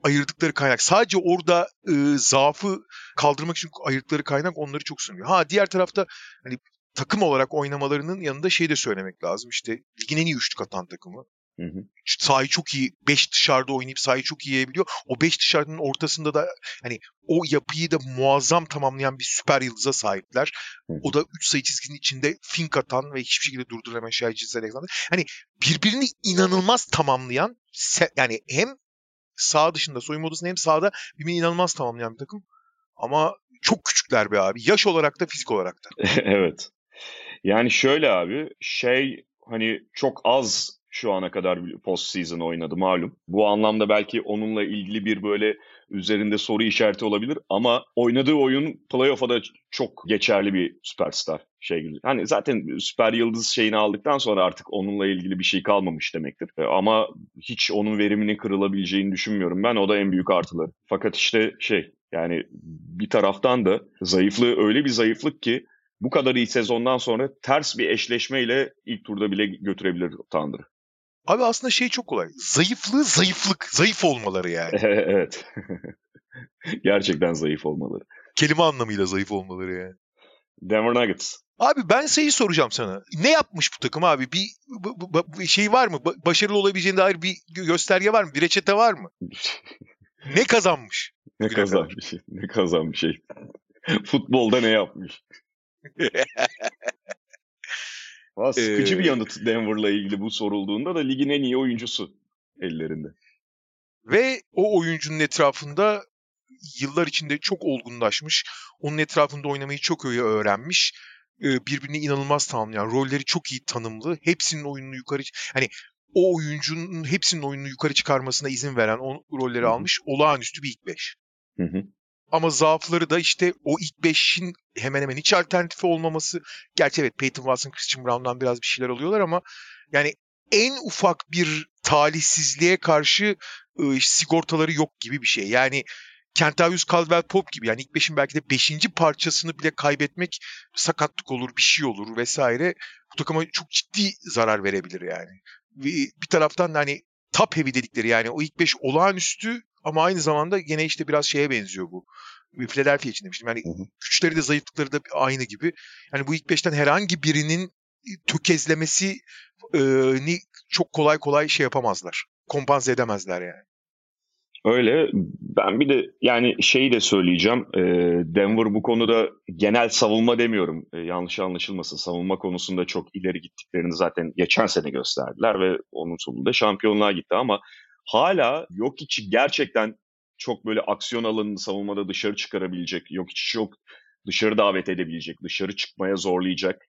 ayırdıkları kaynak sadece orada e, zaafı kaldırmak için ayırdıkları kaynak onları çok sunuyor. Ha diğer tarafta hani takım olarak oynamalarının yanında şey de söylemek lazım. İşte ligin en iyi üçlük atan takımı. Hı hı. Sahayı çok iyi, 5 dışarıda oynayıp sahayı çok iyi yiyebiliyor. O 5 dışarının ortasında da hani o yapıyı da muazzam tamamlayan bir süper yıldıza sahipler. Hı hı. O da 3 sayı çizgisinin içinde fink atan ve hiçbir şekilde durdurulamayan Şahit Ciz Alexander. Hani birbirini inanılmaz tamamlayan yani hem sağ dışında soyunma odasında hem sağda birbirini inanılmaz tamamlayan bir takım. Ama çok küçükler be abi. Yaş olarak da fizik olarak da. [LAUGHS] evet. Yani şöyle abi şey hani çok az şu ana kadar post season oynadı malum. Bu anlamda belki onunla ilgili bir böyle üzerinde soru işareti olabilir ama oynadığı oyun playoff'a da çok geçerli bir süperstar şey gibi. Hani zaten süper yıldız şeyini aldıktan sonra artık onunla ilgili bir şey kalmamış demektir. E, ama hiç onun veriminin kırılabileceğini düşünmüyorum ben. O da en büyük artıları. Fakat işte şey yani bir taraftan da zayıflığı öyle bir zayıflık ki bu kadar iyi sezondan sonra ters bir eşleşmeyle ilk turda bile götürebilir Tanrı. Abi aslında şey çok kolay. Zayıflığı zayıflık. Zayıf olmaları yani. [LAUGHS] evet. [LAUGHS] Gerçekten zayıf olmaları. Kelime anlamıyla zayıf olmaları yani. Denver Nuggets. Abi ben şeyi soracağım sana. Ne yapmış bu takım abi? Bir, şey var mı? Başarılı olabileceğine dair bir gösterge var mı? Bir reçete var mı? [LAUGHS] ne kazanmış? ne kazanmış? Ne kazanmış şey? Futbolda ne yapmış? Valla [LAUGHS] sıkıcı ee, bir yanıt Denver'la ilgili bu sorulduğunda da ligin en iyi oyuncusu ellerinde. Ve o oyuncunun etrafında yıllar içinde çok olgunlaşmış. Onun etrafında oynamayı çok iyi öğrenmiş. Birbirine inanılmaz tamamlayan, rolleri çok iyi tanımlı. Hepsinin oyununu yukarı... Hani o oyuncunun hepsinin oyununu yukarı çıkarmasına izin veren o rolleri Hı-hı. almış. Olağanüstü bir ilk beş. Hı-hı. Ama zaafları da işte o ilk beşin hemen hemen hiç alternatifi olmaması. Gerçi evet Peyton Watson, Christian Brown'dan biraz bir şeyler alıyorlar ama yani en ufak bir talihsizliğe karşı ıı, sigortaları yok gibi bir şey. Yani Kentavius Caldwell Pop gibi yani ilk beşin belki de beşinci parçasını bile kaybetmek sakatlık olur, bir şey olur vesaire. Bu takıma çok ciddi zarar verebilir yani. Bir taraftan da hani top heavy dedikleri yani o ilk beş olağanüstü ama aynı zamanda gene işte biraz şeye benziyor bu. Philadelphia için demiştim. Yani hı hı. güçleri de zayıflıkları da aynı gibi. Yani bu ilk beşten herhangi birinin tökezlemesi e, ni çok kolay kolay şey yapamazlar. Kompanse edemezler yani. Öyle. Ben bir de yani şeyi de söyleyeceğim. E, Denver bu konuda genel savunma demiyorum. E, yanlış anlaşılmasın. Savunma konusunda çok ileri gittiklerini zaten geçen sene gösterdiler ve onun sonunda şampiyonluğa gitti ama hala yok içi gerçekten çok böyle aksiyon alanını savunmada dışarı çıkarabilecek, yok içi çok dışarı davet edebilecek, dışarı çıkmaya zorlayacak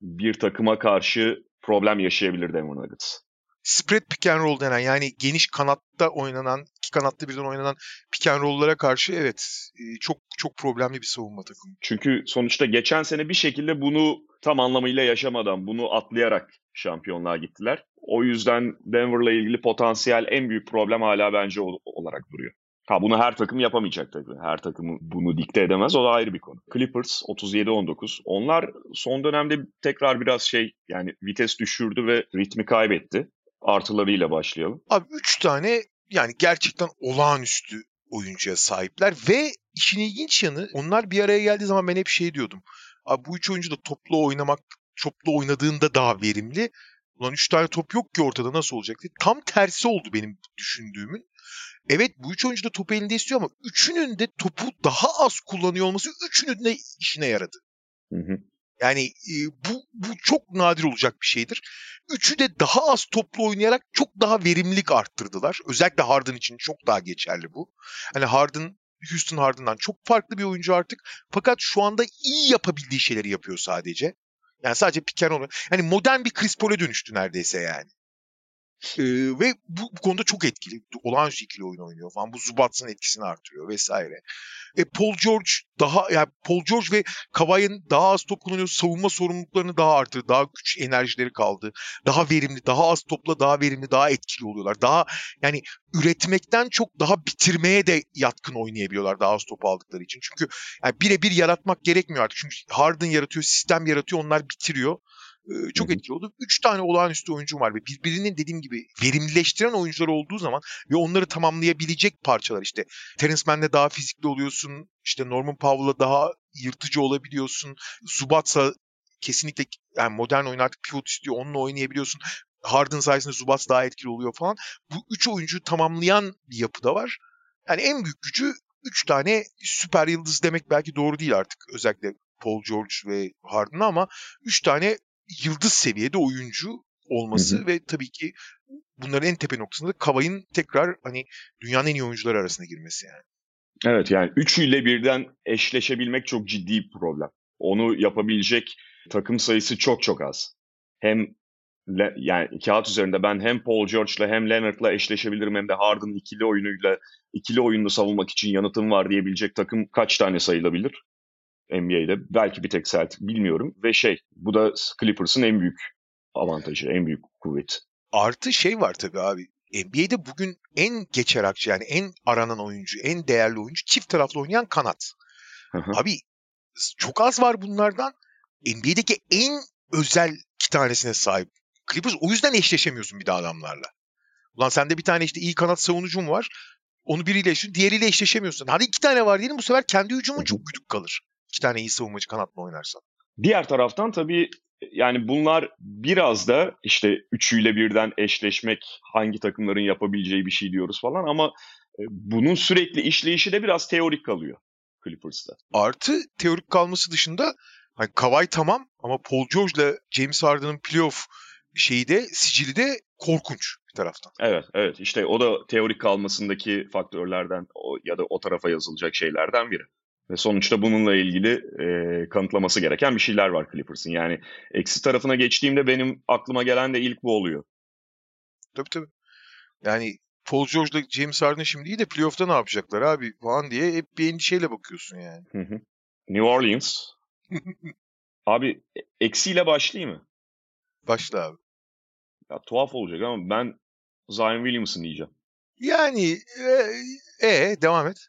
bir takıma karşı problem yaşayabilir Denver Nuggets. Spread pick and roll denen yani geniş kanatta oynanan, iki kanatlı birden oynanan pick and roll'lara karşı evet çok çok problemli bir savunma takımı. Çünkü sonuçta geçen sene bir şekilde bunu tam anlamıyla yaşamadan, bunu atlayarak şampiyonluğa gittiler. O yüzden Denver'la ilgili potansiyel en büyük problem hala bence olarak duruyor. Ha bunu her takım yapamayacak tabii. Her takım bunu dikte edemez. O da ayrı bir konu. Clippers 37-19. Onlar son dönemde tekrar biraz şey yani vites düşürdü ve ritmi kaybetti. Artılarıyla başlayalım. Abi 3 tane yani gerçekten olağanüstü oyuncuya sahipler ve işin ilginç yanı onlar bir araya geldiği zaman ben hep şey diyordum. Abi bu üç oyuncu da toplu oynamak, toplu oynadığında daha verimli. Ulan üç tane top yok ki ortada nasıl olacak diye. Tam tersi oldu benim düşündüğümün. Evet bu üç oyuncu da topu elinde istiyor ama üçünün de topu daha az kullanıyor olması üçünün de işine yaradı. Hı hı. Yani e, bu, bu çok nadir olacak bir şeydir. Üçü de daha az toplu oynayarak çok daha verimlilik arttırdılar. Özellikle Harden için çok daha geçerli bu. Hani Harden Houston Harden'dan çok farklı bir oyuncu artık. Fakat şu anda iyi yapabildiği şeyleri yapıyor sadece. Yani sadece and roll. Yani modern bir Chris Paul'e dönüştü neredeyse yani. Ee, ve bu, bu konuda çok etkili. Olağanüstü ikili oyun oynuyor falan. Bu Zubats'ın etkisini artırıyor vesaire. E, Paul George daha yani Paul George ve Kawhi'nin daha az top kullanıyor. Savunma sorumluluklarını daha arttırdı. Daha güç enerjileri kaldı. Daha verimli, daha az topla daha verimli, daha etkili oluyorlar. Daha yani üretmekten çok daha bitirmeye de yatkın oynayabiliyorlar daha az top aldıkları için. Çünkü yani birebir yaratmak gerekmiyor artık. Çünkü Harden yaratıyor, sistem yaratıyor, onlar bitiriyor çok etkili oldu. Üç tane olağanüstü oyuncu var ve birbirinin dediğim gibi verimlileştiren oyuncular olduğu zaman ve onları tamamlayabilecek parçalar işte. Terence Mann'le daha fizikli oluyorsun. işte Norman Powell'la daha yırtıcı olabiliyorsun. Zubatsa kesinlikle yani modern oyun artık pivot istiyor. Onunla oynayabiliyorsun. Harden sayesinde Zubats daha etkili oluyor falan. Bu üç oyuncu tamamlayan bir yapı da var. Yani en büyük gücü üç tane süper yıldız demek belki doğru değil artık. Özellikle Paul George ve Harden ama üç tane yıldız seviyede oyuncu olması hı hı. ve tabii ki bunların en tepe noktasında Kavay'ın tekrar hani dünyanın en iyi oyuncuları arasına girmesi yani. Evet yani üçüyle birden eşleşebilmek çok ciddi bir problem. Onu yapabilecek takım sayısı çok çok az. Hem yani kağıt üzerinde ben hem Paul George'la hem Leonard'la eşleşebilirim hem de Harden ikili oyunuyla ikili oyunlu savunmak için yanıtım var diyebilecek takım kaç tane sayılabilir? NBA'de. Belki bir tek Celtic bilmiyorum. Ve şey bu da Clippers'ın en büyük avantajı, en büyük kuvvet. Artı şey var tabii abi. NBA'de bugün en geçer akçe yani en aranan oyuncu, en değerli oyuncu çift taraflı oynayan kanat. Abi çok az var bunlardan. NBA'deki en özel iki tanesine sahip. Clippers o yüzden eşleşemiyorsun bir daha adamlarla. Ulan sende bir tane işte iyi kanat savunucun var. Onu biriyle eşleşiyorsun, diğeriyle eşleşemiyorsun. Hadi iki tane var diyelim bu sefer kendi hücumun çok güdük kalır. İki tane iyi savunmacı kanatla oynarsan. Diğer taraftan tabii yani bunlar biraz da işte üçüyle birden eşleşmek hangi takımların yapabileceği bir şey diyoruz falan ama e, bunun sürekli işleyişi de biraz teorik kalıyor Clippers'ta. Artı teorik kalması dışında hani Kawhi tamam ama Paul George'la James Harden'ın playoff şeyi de sicili de korkunç bir taraftan. Evet, evet. İşte o da teorik kalmasındaki faktörlerden o, ya da o tarafa yazılacak şeylerden biri. Ve sonuçta bununla ilgili e, kanıtlaması gereken bir şeyler var Clippers'ın. Yani eksi tarafına geçtiğimde benim aklıma gelen de ilk bu oluyor. Tabii tabii. Yani Paul George'la James Harden şimdi iyi de playoff'ta ne yapacaklar abi falan diye hep bir endişeyle bakıyorsun yani. Hı hı. New Orleans. [LAUGHS] abi e, eksiyle başlayayım mı? Başla abi. Ya, tuhaf olacak ama ben Zion Williamson diyeceğim. Yani e, e devam et.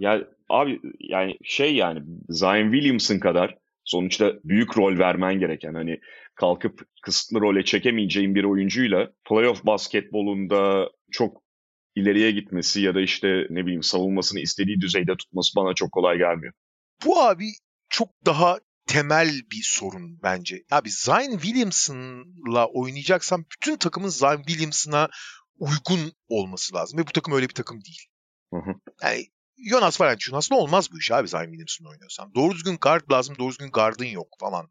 Ya abi yani şey yani Zion Williamson kadar sonuçta büyük rol vermen gereken hani kalkıp kısıtlı role çekemeyeceğin bir oyuncuyla playoff basketbolunda çok ileriye gitmesi ya da işte ne bileyim savunmasını istediği düzeyde tutması bana çok kolay gelmiyor. Bu abi çok daha temel bir sorun bence. Abi Zion Williamson'la oynayacaksan bütün takımın Zion Williamson'a uygun olması lazım. Ve bu takım öyle bir takım değil. Hı hı. Yani Jonas Valanciunas'la olmaz bu iş abi Zion Williamson'la oynuyorsan. Doğru düzgün guard lazım, doğru düzgün guard'ın yok falan.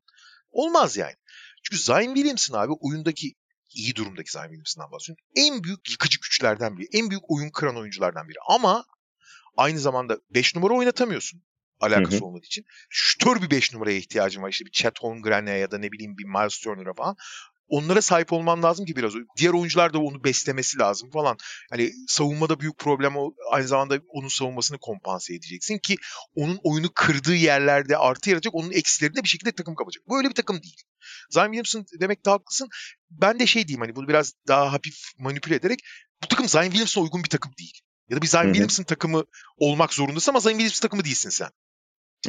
Olmaz yani. Çünkü Zion Williamson abi oyundaki iyi durumdaki Zion Williamson'dan bahsediyorum. En büyük yıkıcı güçlerden biri. En büyük oyun kıran oyunculardan biri. Ama aynı zamanda 5 numara oynatamıyorsun alakası Hı hı. olmadığı için. Şütör bir 5 numaraya ihtiyacın var. İşte bir Chet Holmgren'e ya da ne bileyim bir Miles Turner'a falan. Onlara sahip olman lazım ki biraz. Diğer oyuncular da onu beslemesi lazım falan. Hani savunmada büyük problem o. Aynı zamanda onun savunmasını kompanse edeceksin ki onun oyunu kırdığı yerlerde artı yaratacak. Onun eksilerini de bir şekilde takım kapacak. Bu öyle bir takım değil. Zion Williamson demek de haklısın. Ben de şey diyeyim hani bunu biraz daha hafif manipüle ederek bu takım Zion Williamson'a uygun bir takım değil. Ya da bir Zion. Williamson takımı olmak zorundasın ama Zion Williamson takımı değilsin sen.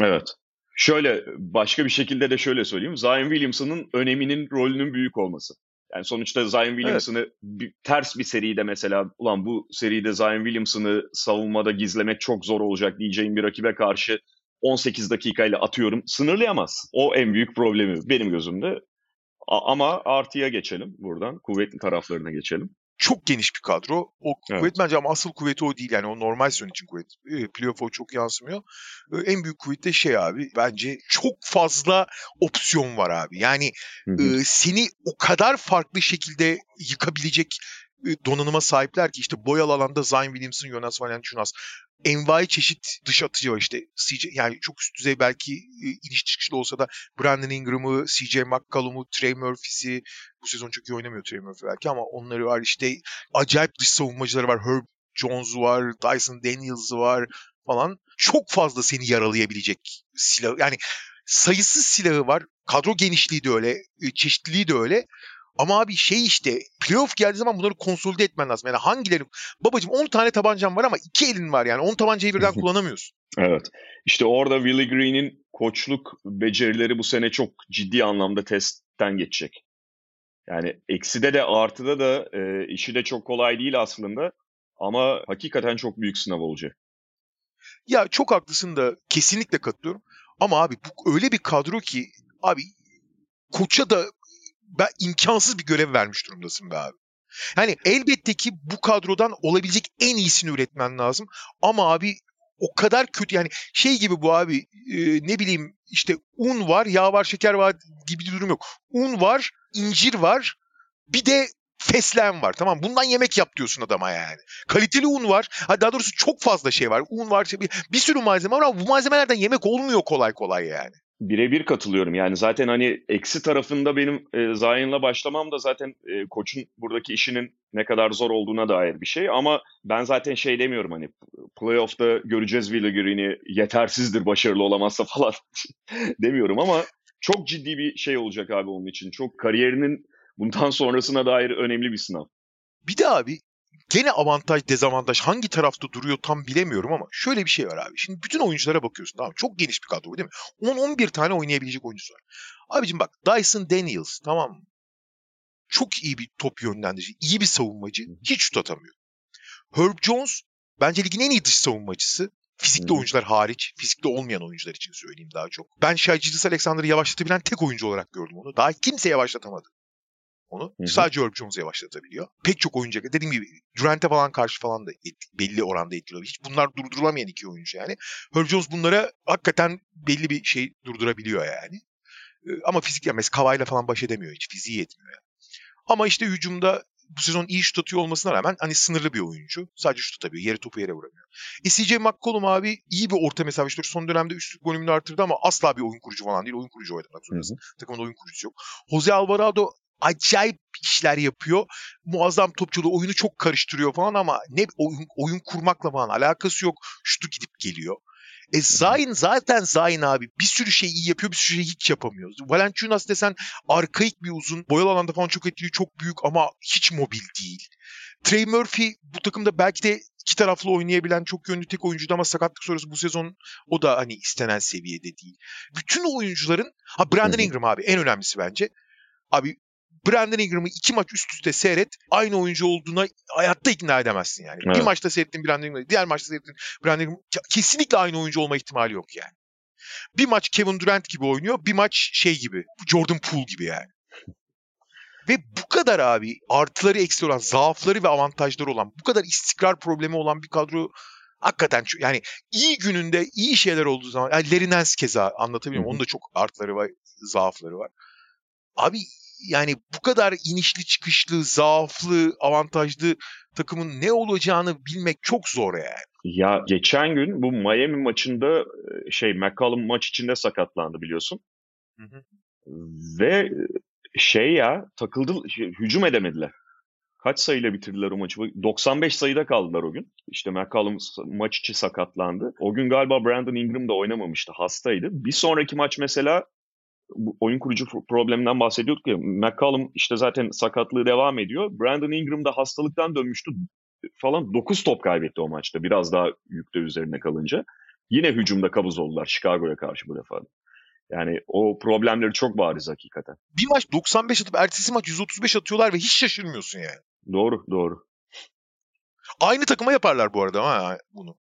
Evet. Şöyle başka bir şekilde de şöyle söyleyeyim. Zion Williamson'ın öneminin rolünün büyük olması. Yani sonuçta Zion Williamson'ı bir, ters bir seride mesela ulan bu seride Zion Williamson'ı savunmada gizlemek çok zor olacak diyeceğin bir rakibe karşı 18 dakikayla atıyorum sınırlayamazsın. O en büyük problemi benim gözümde. A- ama artıya geçelim buradan. Kuvvetli taraflarına geçelim. Çok geniş bir kadro. O Evet. kuvvet bence ama asıl kuvveti o değil. Yani o normal sezon için kuvvet. E, Playoff'a o çok yansımıyor. E, En büyük kuvvet de şey abi. Bence çok fazla opsiyon var abi. Yani Hı hı. e, seni o kadar farklı şekilde yıkabilecek donanıma sahipler ki işte boyalı alanda Zion Williamson, Jonas Valanciunas envai çeşit dış atıcı var işte. CJ, yani çok üst düzey belki iniş çıkışlı olsa da Brandon Ingram'ı, CJ McCollum'u, Trey Murphy'si bu sezon çok iyi oynamıyor Trey Murphy belki ama onları var işte acayip dış savunmacıları var. Herb Jones var, Dyson Daniels var falan. Çok fazla seni yaralayabilecek silah. Yani sayısız silahı var. Kadro genişliği de öyle, çeşitliliği de öyle. Ama abi şey işte playoff geldiği zaman bunları konsolide etmen lazım. Yani hangileri? Babacım 10 tane tabancam var ama 2 elin var yani. 10 tabancayı birden [LAUGHS] kullanamıyorsun. Evet. İşte orada Willie Green'in koçluk becerileri bu sene çok ciddi anlamda testten geçecek. Yani ekside de artıda da e, işi de çok kolay değil aslında. Ama hakikaten çok büyük sınav olacak. Ya çok haklısın da kesinlikle katılıyorum. Ama abi bu öyle bir kadro ki abi koça da ben imkansız bir görev vermiş durumdasın be abi. Yani elbette ki bu kadrodan olabilecek en iyisini üretmen lazım. Ama abi o kadar kötü yani şey gibi bu abi e, ne bileyim işte un var, yağ var, şeker var gibi bir durum yok. Un var, incir var, bir de fesleğen var. Tamam bundan yemek yap diyorsun adama yani. Kaliteli un var. Ha, daha doğrusu çok fazla şey var. Un var, şey- bir, bir sürü malzeme var ama bu malzemelerden yemek olmuyor kolay kolay yani. Birebir katılıyorum. Yani zaten hani eksi tarafında benim e, Zion'la başlamam da zaten e, koçun buradaki işinin ne kadar zor olduğuna dair bir şey. Ama ben zaten şey demiyorum hani playoff'ta göreceğiz Willie Green'i yetersizdir başarılı olamazsa [LAUGHS] falan demiyorum ama çok ciddi bir şey olacak abi onun için. Çok kariyerinin bundan sonrasına dair önemli bir sınav. Bir de abi gene avantaj dezavantaj hangi tarafta duruyor tam bilemiyorum ama şöyle bir şey var abi. Şimdi bütün oyunculara bakıyorsun tamam? Çok geniş bir kadro değil mi? 10-11 tane oynayabilecek oyuncusu var. Abicim bak Dyson Daniels tamam mı? Çok iyi bir top yönlendirici, iyi bir savunmacı. Hiç şut atamıyor. Herb Jones bence ligin en iyi dış savunmacısı. Fizikli oyuncular hariç, fizikli olmayan oyuncular için söyleyeyim daha çok. Ben Shai Gilgeous Alexander'ı yavaşlatabilen tek oyuncu olarak gördüm onu. Daha kimse yavaşlatamadı onu. Hı hı. Sadece Herb Jones yavaşlatabiliyor. Pek çok oyuncu, dediğim gibi Durant'e falan karşı falan da et- belli oranda etkili oluyor. Hiç bunlar durdurulamayan iki oyuncu yani. Herb Jones bunlara hakikaten belli bir şey durdurabiliyor yani. Ama fizik ya mesela Kavay'la falan baş edemiyor hiç. Fiziği yetmiyor yani. Ama işte hücumda bu sezon iyi şut atıyor olmasına rağmen hani sınırlı bir oyuncu. Sadece şut atabiliyor. Yere topu yere vuramıyor. E CJ McCollum abi iyi bir orta mesafe şutör. Son dönemde üçlük volümünü arttırdı ama asla bir oyun kurucu falan değil. Oyun kurucu oynamak zorundasın. Takımın oyun kurucusu yok. Jose Alvarado acayip işler yapıyor. Muazzam topçulu oyunu çok karıştırıyor falan ama ne oyun, oyun kurmakla falan alakası yok. Şutu gidip geliyor. E Zayn zaten Zayn abi. Bir sürü şey iyi yapıyor, bir sürü şey hiç yapamıyor. Valanciunas desen arkaik bir uzun. Boyalı alanda falan çok etkili, çok büyük ama hiç mobil değil. Trey Murphy bu takımda belki de iki taraflı oynayabilen çok yönlü tek oyuncuydu ama sakatlık sonrası bu sezon o da hani istenen seviyede değil. Bütün oyuncuların ha Brandon. Ingram abi en önemlisi bence. Abi Brandon Ingram'ı iki maç üst üste seyret. Aynı oyuncu olduğuna hayatta ikna edemezsin yani. Bir Evet. maçta seyrettiğin Brandon Ingram'ı, diğer maçta seyrettiğin Brandon Ingram ke- kesinlikle aynı oyuncu olma ihtimali yok yani. Bir maç Kevin Durant gibi oynuyor, bir maç şey gibi, Jordan Poole gibi yani. Ve bu kadar abi artıları eksi olan, zaafları ve avantajları olan, bu kadar istikrar problemi olan bir kadro hakikaten yani iyi gününde iyi şeyler olduğu zaman yani Nance keza anlatabiliyor muyum? Hı hı. Onun da çok artları var, zaafları var. Abi yani bu kadar inişli çıkışlı, zaaflı, avantajlı takımın ne olacağını bilmek çok zor yani. Ya geçen gün bu Miami maçında e, şey McCollum maç içinde sakatlandı biliyorsun. Hı hı. Ve e, şey ya takıldı şey, hücum edemediler. Kaç sayıyla bitirdiler o maçı? 95 sayıda kaldılar o gün. İşte McCollum s- maç içi sakatlandı. O gün galiba Brandon Ingram da oynamamıştı. Hastaydı. Bir sonraki maç mesela bu oyun kurucu pro- probleminden bahsediyorduk ya. McCollum işte zaten sakatlığı devam ediyor. Brandon Ingram da hastalıktan dönmüştü falan 9 top kaybetti o maçta. Biraz daha yükte üzerine kalınca. Yine hücumda kabuz oldular Chicago'ya karşı bu defa. Yani o problemleri çok bariz hakikaten. Bir maç 95 atıp ertesi maç 135 atıyorlar ve hiç şaşırmıyorsun yani. Doğru, doğru. Aynı takıma yaparlar bu arada ha bunu.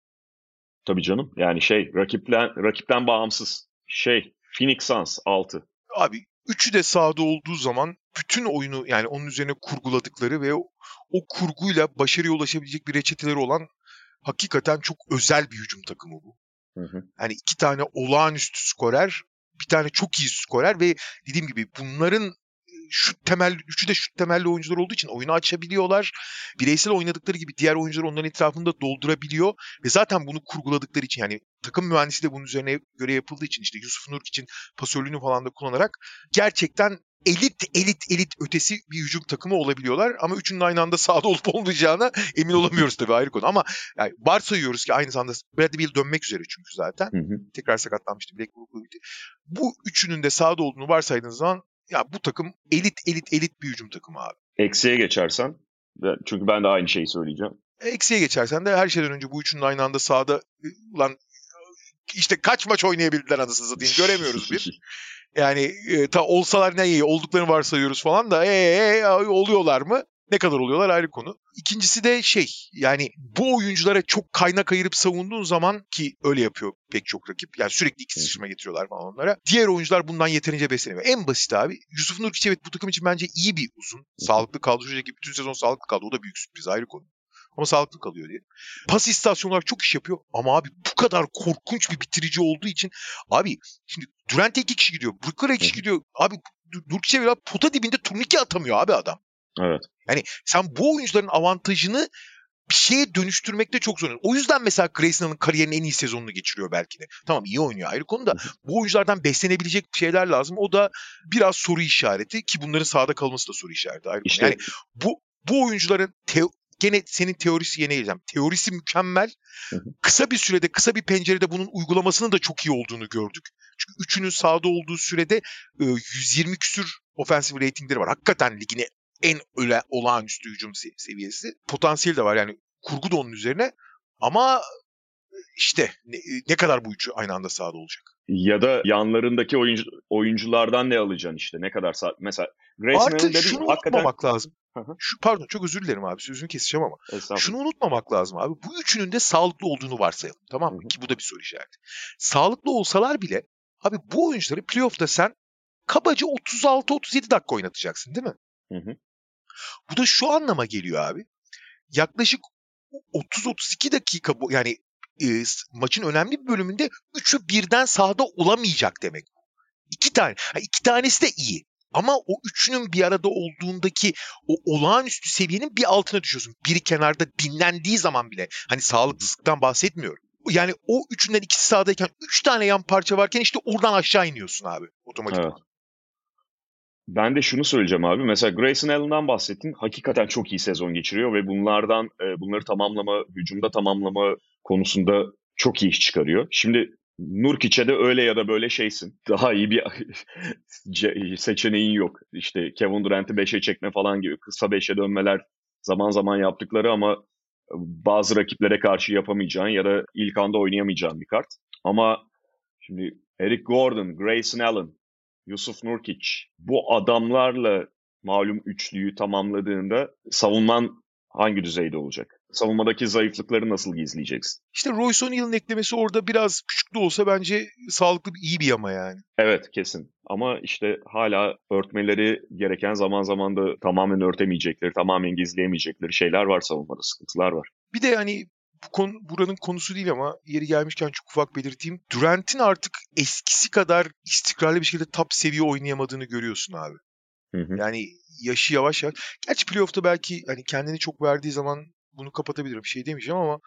Tabii canım. Yani şey rakipten rakipten bağımsız. Şey Phoenix Suns 6. Abi üçü de sahada olduğu zaman bütün oyunu yani onun üzerine kurguladıkları ve o, o kurguyla başarıya ulaşabilecek bir reçeteleri olan hakikaten çok özel bir hücum takımı bu. Hı hı. Yani iki tane olağanüstü skorer, bir tane çok iyi skorer ve dediğim gibi bunların şut temel, üçü de şut temelli oyuncular olduğu için oyunu açabiliyorlar. Bireysel oynadıkları gibi diğer oyuncular onların etrafında doldurabiliyor ve zaten bunu kurguladıkları için yani takım mühendisi de bunun üzerine göre yapıldığı için işte Yusuf Nurk için pasörlüğünü falan da kullanarak gerçekten elit elit elit ötesi bir hücum takımı olabiliyorlar ama üçünün aynı anda sahada olup olmayacağına [LAUGHS] emin olamıyoruz tabii ayrı konu ama yani varsayıyoruz ki aynı zamanda Bradley Beal dönmek üzere çünkü zaten Hı hı. tekrar sakatlanmıştı. Bitti. Bu üçünün de sahada olduğunu varsaydığınız zaman ya bu takım elit elit elit bir hücum takımı abi. Eksiye geçersen çünkü ben de aynı şeyi söyleyeceğim. Eksiye geçersen de her şeyden önce bu üçünün aynı anda sahada e, ulan işte kaç maç oynayabildiler anasını satayım göremiyoruz bir. [LAUGHS] Yani e, ta olsalar ne iyi olduklarını varsayıyoruz falan da ee, e, oluyorlar mı? Ne kadar oluyorlar ayrı konu. İkincisi de şey yani bu oyunculara çok kaynak ayırıp savunduğun zaman ki öyle yapıyor pek çok rakip. Yani sürekli iki sıçrama getiriyorlar falan onlara. Diğer oyuncular bundan yeterince besleniyor. En basit abi Yusuf Nurkic evet bu takım için bence iyi bir uzun. Sağlıklı kaldı. Şuradaki bütün sezon sağlıklı kaldı. O da büyük sürpriz ayrı konu. Ama sağlıklı kalıyor diye. Pas istasyonlar çok iş yapıyor. Ama abi bu kadar korkunç bir bitirici olduğu için abi şimdi Durant'e iki kişi gidiyor. Brooker'a iki kişi gidiyor. Abi Nurkic'e pota dibinde turnike atamıyor abi adam. Evet. Yani sen bu oyuncuların avantajını bir şeye dönüştürmekte çok zor. O yüzden mesela Grayson'ın kariyerinin en iyi sezonunu geçiriyor belki de. Tamam iyi oynuyor ayrı konu da bu oyunculardan beslenebilecek şeyler lazım. O da biraz soru işareti ki bunların sahada kalması da soru işareti ayrı konu. İşte Yani bu bu oyuncuların teo- gene senin teorisi yine geleceğim. Teorisi mükemmel. Kısa bir sürede, kısa bir pencerede bunun uygulamasının da çok iyi olduğunu gördük. Çünkü üçünün sahada olduğu sürede e, 120 küsür offensive ratingleri var. Hakikaten ligine en öle, olağanüstü hücum se- seviyesi. Potansiyeli de var yani kurgu da onun üzerine. Ama işte ne, ne kadar bu üçü aynı anda sahada olacak? ya da yanlarındaki oyuncu, oyunculardan ne alacaksın işte ne kadar saat mesela Grayson'ın Artı dedi şunu hakikaten unutmamak lazım. Şu, pardon çok özür dilerim abi sözünü keseceğim ama. Şunu unutmamak lazım abi. Bu üçünün de sağlıklı olduğunu varsayalım. Tamam mı? Ki bu da bir soru işareti. Sağlıklı olsalar bile abi bu oyuncuları playoff'ta sen kabaca 36-37 dakika oynatacaksın değil mi? Hı hı. Bu da şu anlama geliyor abi. Yaklaşık 30-32 dakika bu yani e, maçın önemli bir bölümünde üçü birden sahada olamayacak demek. İki tane. Ha, iki tanesi de iyi. Ama o üçünün bir arada olduğundaki o olağanüstü seviyenin bir altına düşüyorsun. Biri kenarda dinlendiği zaman bile. Hani sağlıksızlıktan bahsetmiyorum. Yani o üçünden ikisi sahadayken üç tane yan parça varken işte oradan aşağı iniyorsun abi otomatik. Evet. Ben de şunu söyleyeceğim abi. Mesela Grayson Allen'dan bahsettin. Hakikaten çok iyi sezon geçiriyor ve bunlardan e, bunları tamamlama, hücumda tamamlama konusunda çok iyi iş çıkarıyor. Şimdi Nurkic'e de öyle ya da böyle şeysin. Daha iyi bir [LAUGHS] seçeneğin yok. İşte Kevin Durant'i 5'e çekme falan gibi kısa 5'e dönmeler zaman zaman yaptıkları ama bazı rakiplere karşı yapamayacağın ya da ilk anda oynayamayacağın bir kart. Ama şimdi Eric Gordon, Grayson Allen, Yusuf Nurkic bu adamlarla malum üçlüyü tamamladığında savunman hangi düzeyde olacak? Savunmadaki zayıflıkları nasıl gizleyeceksin? İşte Royce O'Neal'ın eklemesi orada biraz küçük de olsa bence sağlıklı bir iyi bir yama yani. Evet kesin. Ama işte hala örtmeleri gereken zaman zaman da tamamen örtemeyecekleri, tamamen gizleyemeyecekleri şeyler var savunmada, sıkıntılar var. Bir de hani bu konu, buranın konusu değil ama yeri gelmişken çok ufak belirteyim. Durant'in artık eskisi kadar istikrarlı bir şekilde top seviye oynayamadığını görüyorsun abi. Hı hı. Yani yaşı yavaş yavaş. Gerçi playoff'ta belki hani kendini çok verdiği zaman bunu kapatabilirim. Şey demeyeceğim ama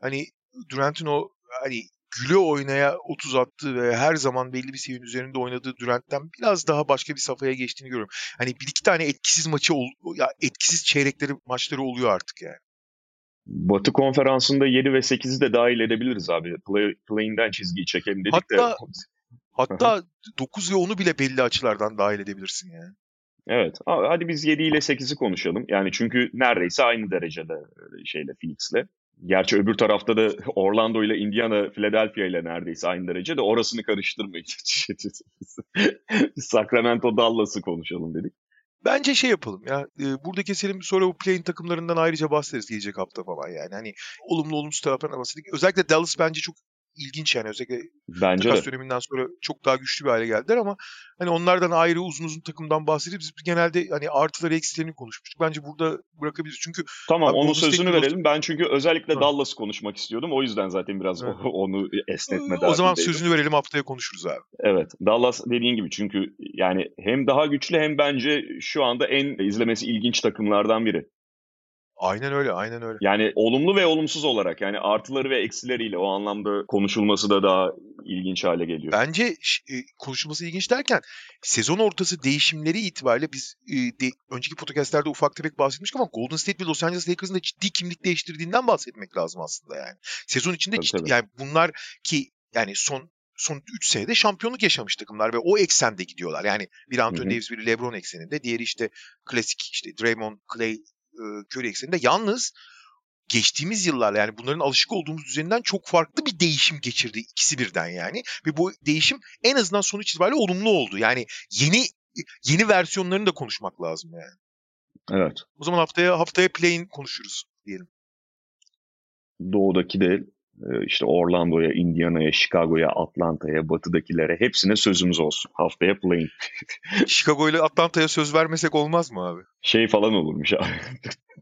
hani Durant'in o hani güle oynaya 30 attığı ve her zaman belli bir seviyenin üzerinde oynadığı Durant'ten biraz daha başka bir safhaya geçtiğini görüyorum. Hani bir iki tane etkisiz maçı ol, ya etkisiz çeyrekleri maçları oluyor artık yani. Batı konferansında 7 ve 8'i de dahil edebiliriz abi. Play, play'inden çizgiyi çekelim dedik hatta, de. Hatta [LAUGHS] 9 ve 10'u bile belli açılardan dahil edebilirsin yani. Evet. Hadi biz 7 ile 8'i konuşalım. Yani çünkü neredeyse aynı derecede şeyle Phoenix'le. Gerçi öbür tarafta da [LAUGHS] Orlando ile Indiana, Philadelphia ile neredeyse aynı derecede. Orasını karıştırmayın. [LAUGHS] Sacramento, Dallas'ı konuşalım dedik. Bence şey yapalım ya. E, burada keselim sonra bu play'in takımlarından ayrıca bahsederiz gelecek hafta falan yani. Hani olumlu olumsuz taraflarına bahsedik. Özellikle Dallas bence çok ilginç yani özellikle Bence takas de. döneminden sonra çok daha güçlü bir hale geldiler ama hani onlardan ayrı uzun uzun takımdan bahsedip biz genelde hani artıları eksilerini konuşmuştuk. Bence burada bırakabiliriz. Çünkü Tamam onun sözünü verelim. Ben çünkü özellikle Dallas'ı konuşmak istiyordum. O yüzden zaten biraz evet. [LAUGHS] onu esnetme O zaman sözünü verelim haftaya konuşuruz abi. Evet. Dallas dediğin gibi çünkü yani hem daha güçlü hem bence şu anda en izlemesi ilginç takımlardan biri. Aynen öyle, aynen öyle. Yani olumlu ve olumsuz olarak yani artıları ve eksileriyle o anlamda konuşulması da daha ilginç hale geliyor. Bence e, konuşulması ilginç derken sezon ortası değişimleri itibariyle biz e, de, önceki podcastlerde ufak tefek bahsetmiştik ama Golden State ve Los Angeles Lakers'ın da ciddi kimlik değiştirdiğinden bahsetmek lazım aslında yani. Sezon içinde tabii, ciddi, tabii. yani bunlar ki yani son son 3 senede şampiyonluk yaşamış takımlar ve o eksende gidiyorlar. Yani bir Anthony Davis, bir LeBron ekseninde, diğeri işte klasik işte Draymond, Clay, Curry ekseninde. Yalnız geçtiğimiz yıllarla yani bunların alışık olduğumuz düzeninden çok farklı bir değişim geçirdi ikisi birden yani. Ve bu değişim en azından sonuç itibariyle olumlu oldu. Yani yeni yeni versiyonlarını da konuşmak lazım yani. Evet. O zaman haftaya haftaya play'in konuşuruz diyelim. Doğudaki de işte Orlando'ya, Indiana'ya, Chicago'ya, Atlanta'ya, batıdakilere hepsine sözümüz olsun. Haftaya play'in. [LAUGHS] Chicago ile Atlanta'ya söz vermesek olmaz mı abi? Şey falan olurmuş abi.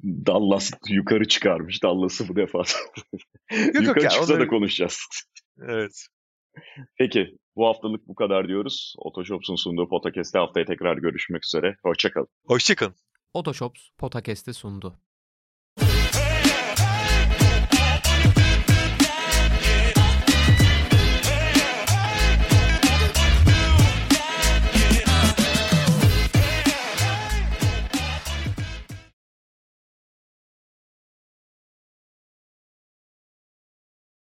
[LAUGHS] Dallas yukarı çıkarmış Dallas'ı bu defa. [LAUGHS] yok, yukarı yok çıksa onları... da konuşacağız. Evet. Peki bu haftalık bu kadar diyoruz. Otoshops'un sunduğu podcast'te haftaya tekrar görüşmek üzere. Hoşçakalın. Hoşçakalın. Otoshops podcast'i sundu.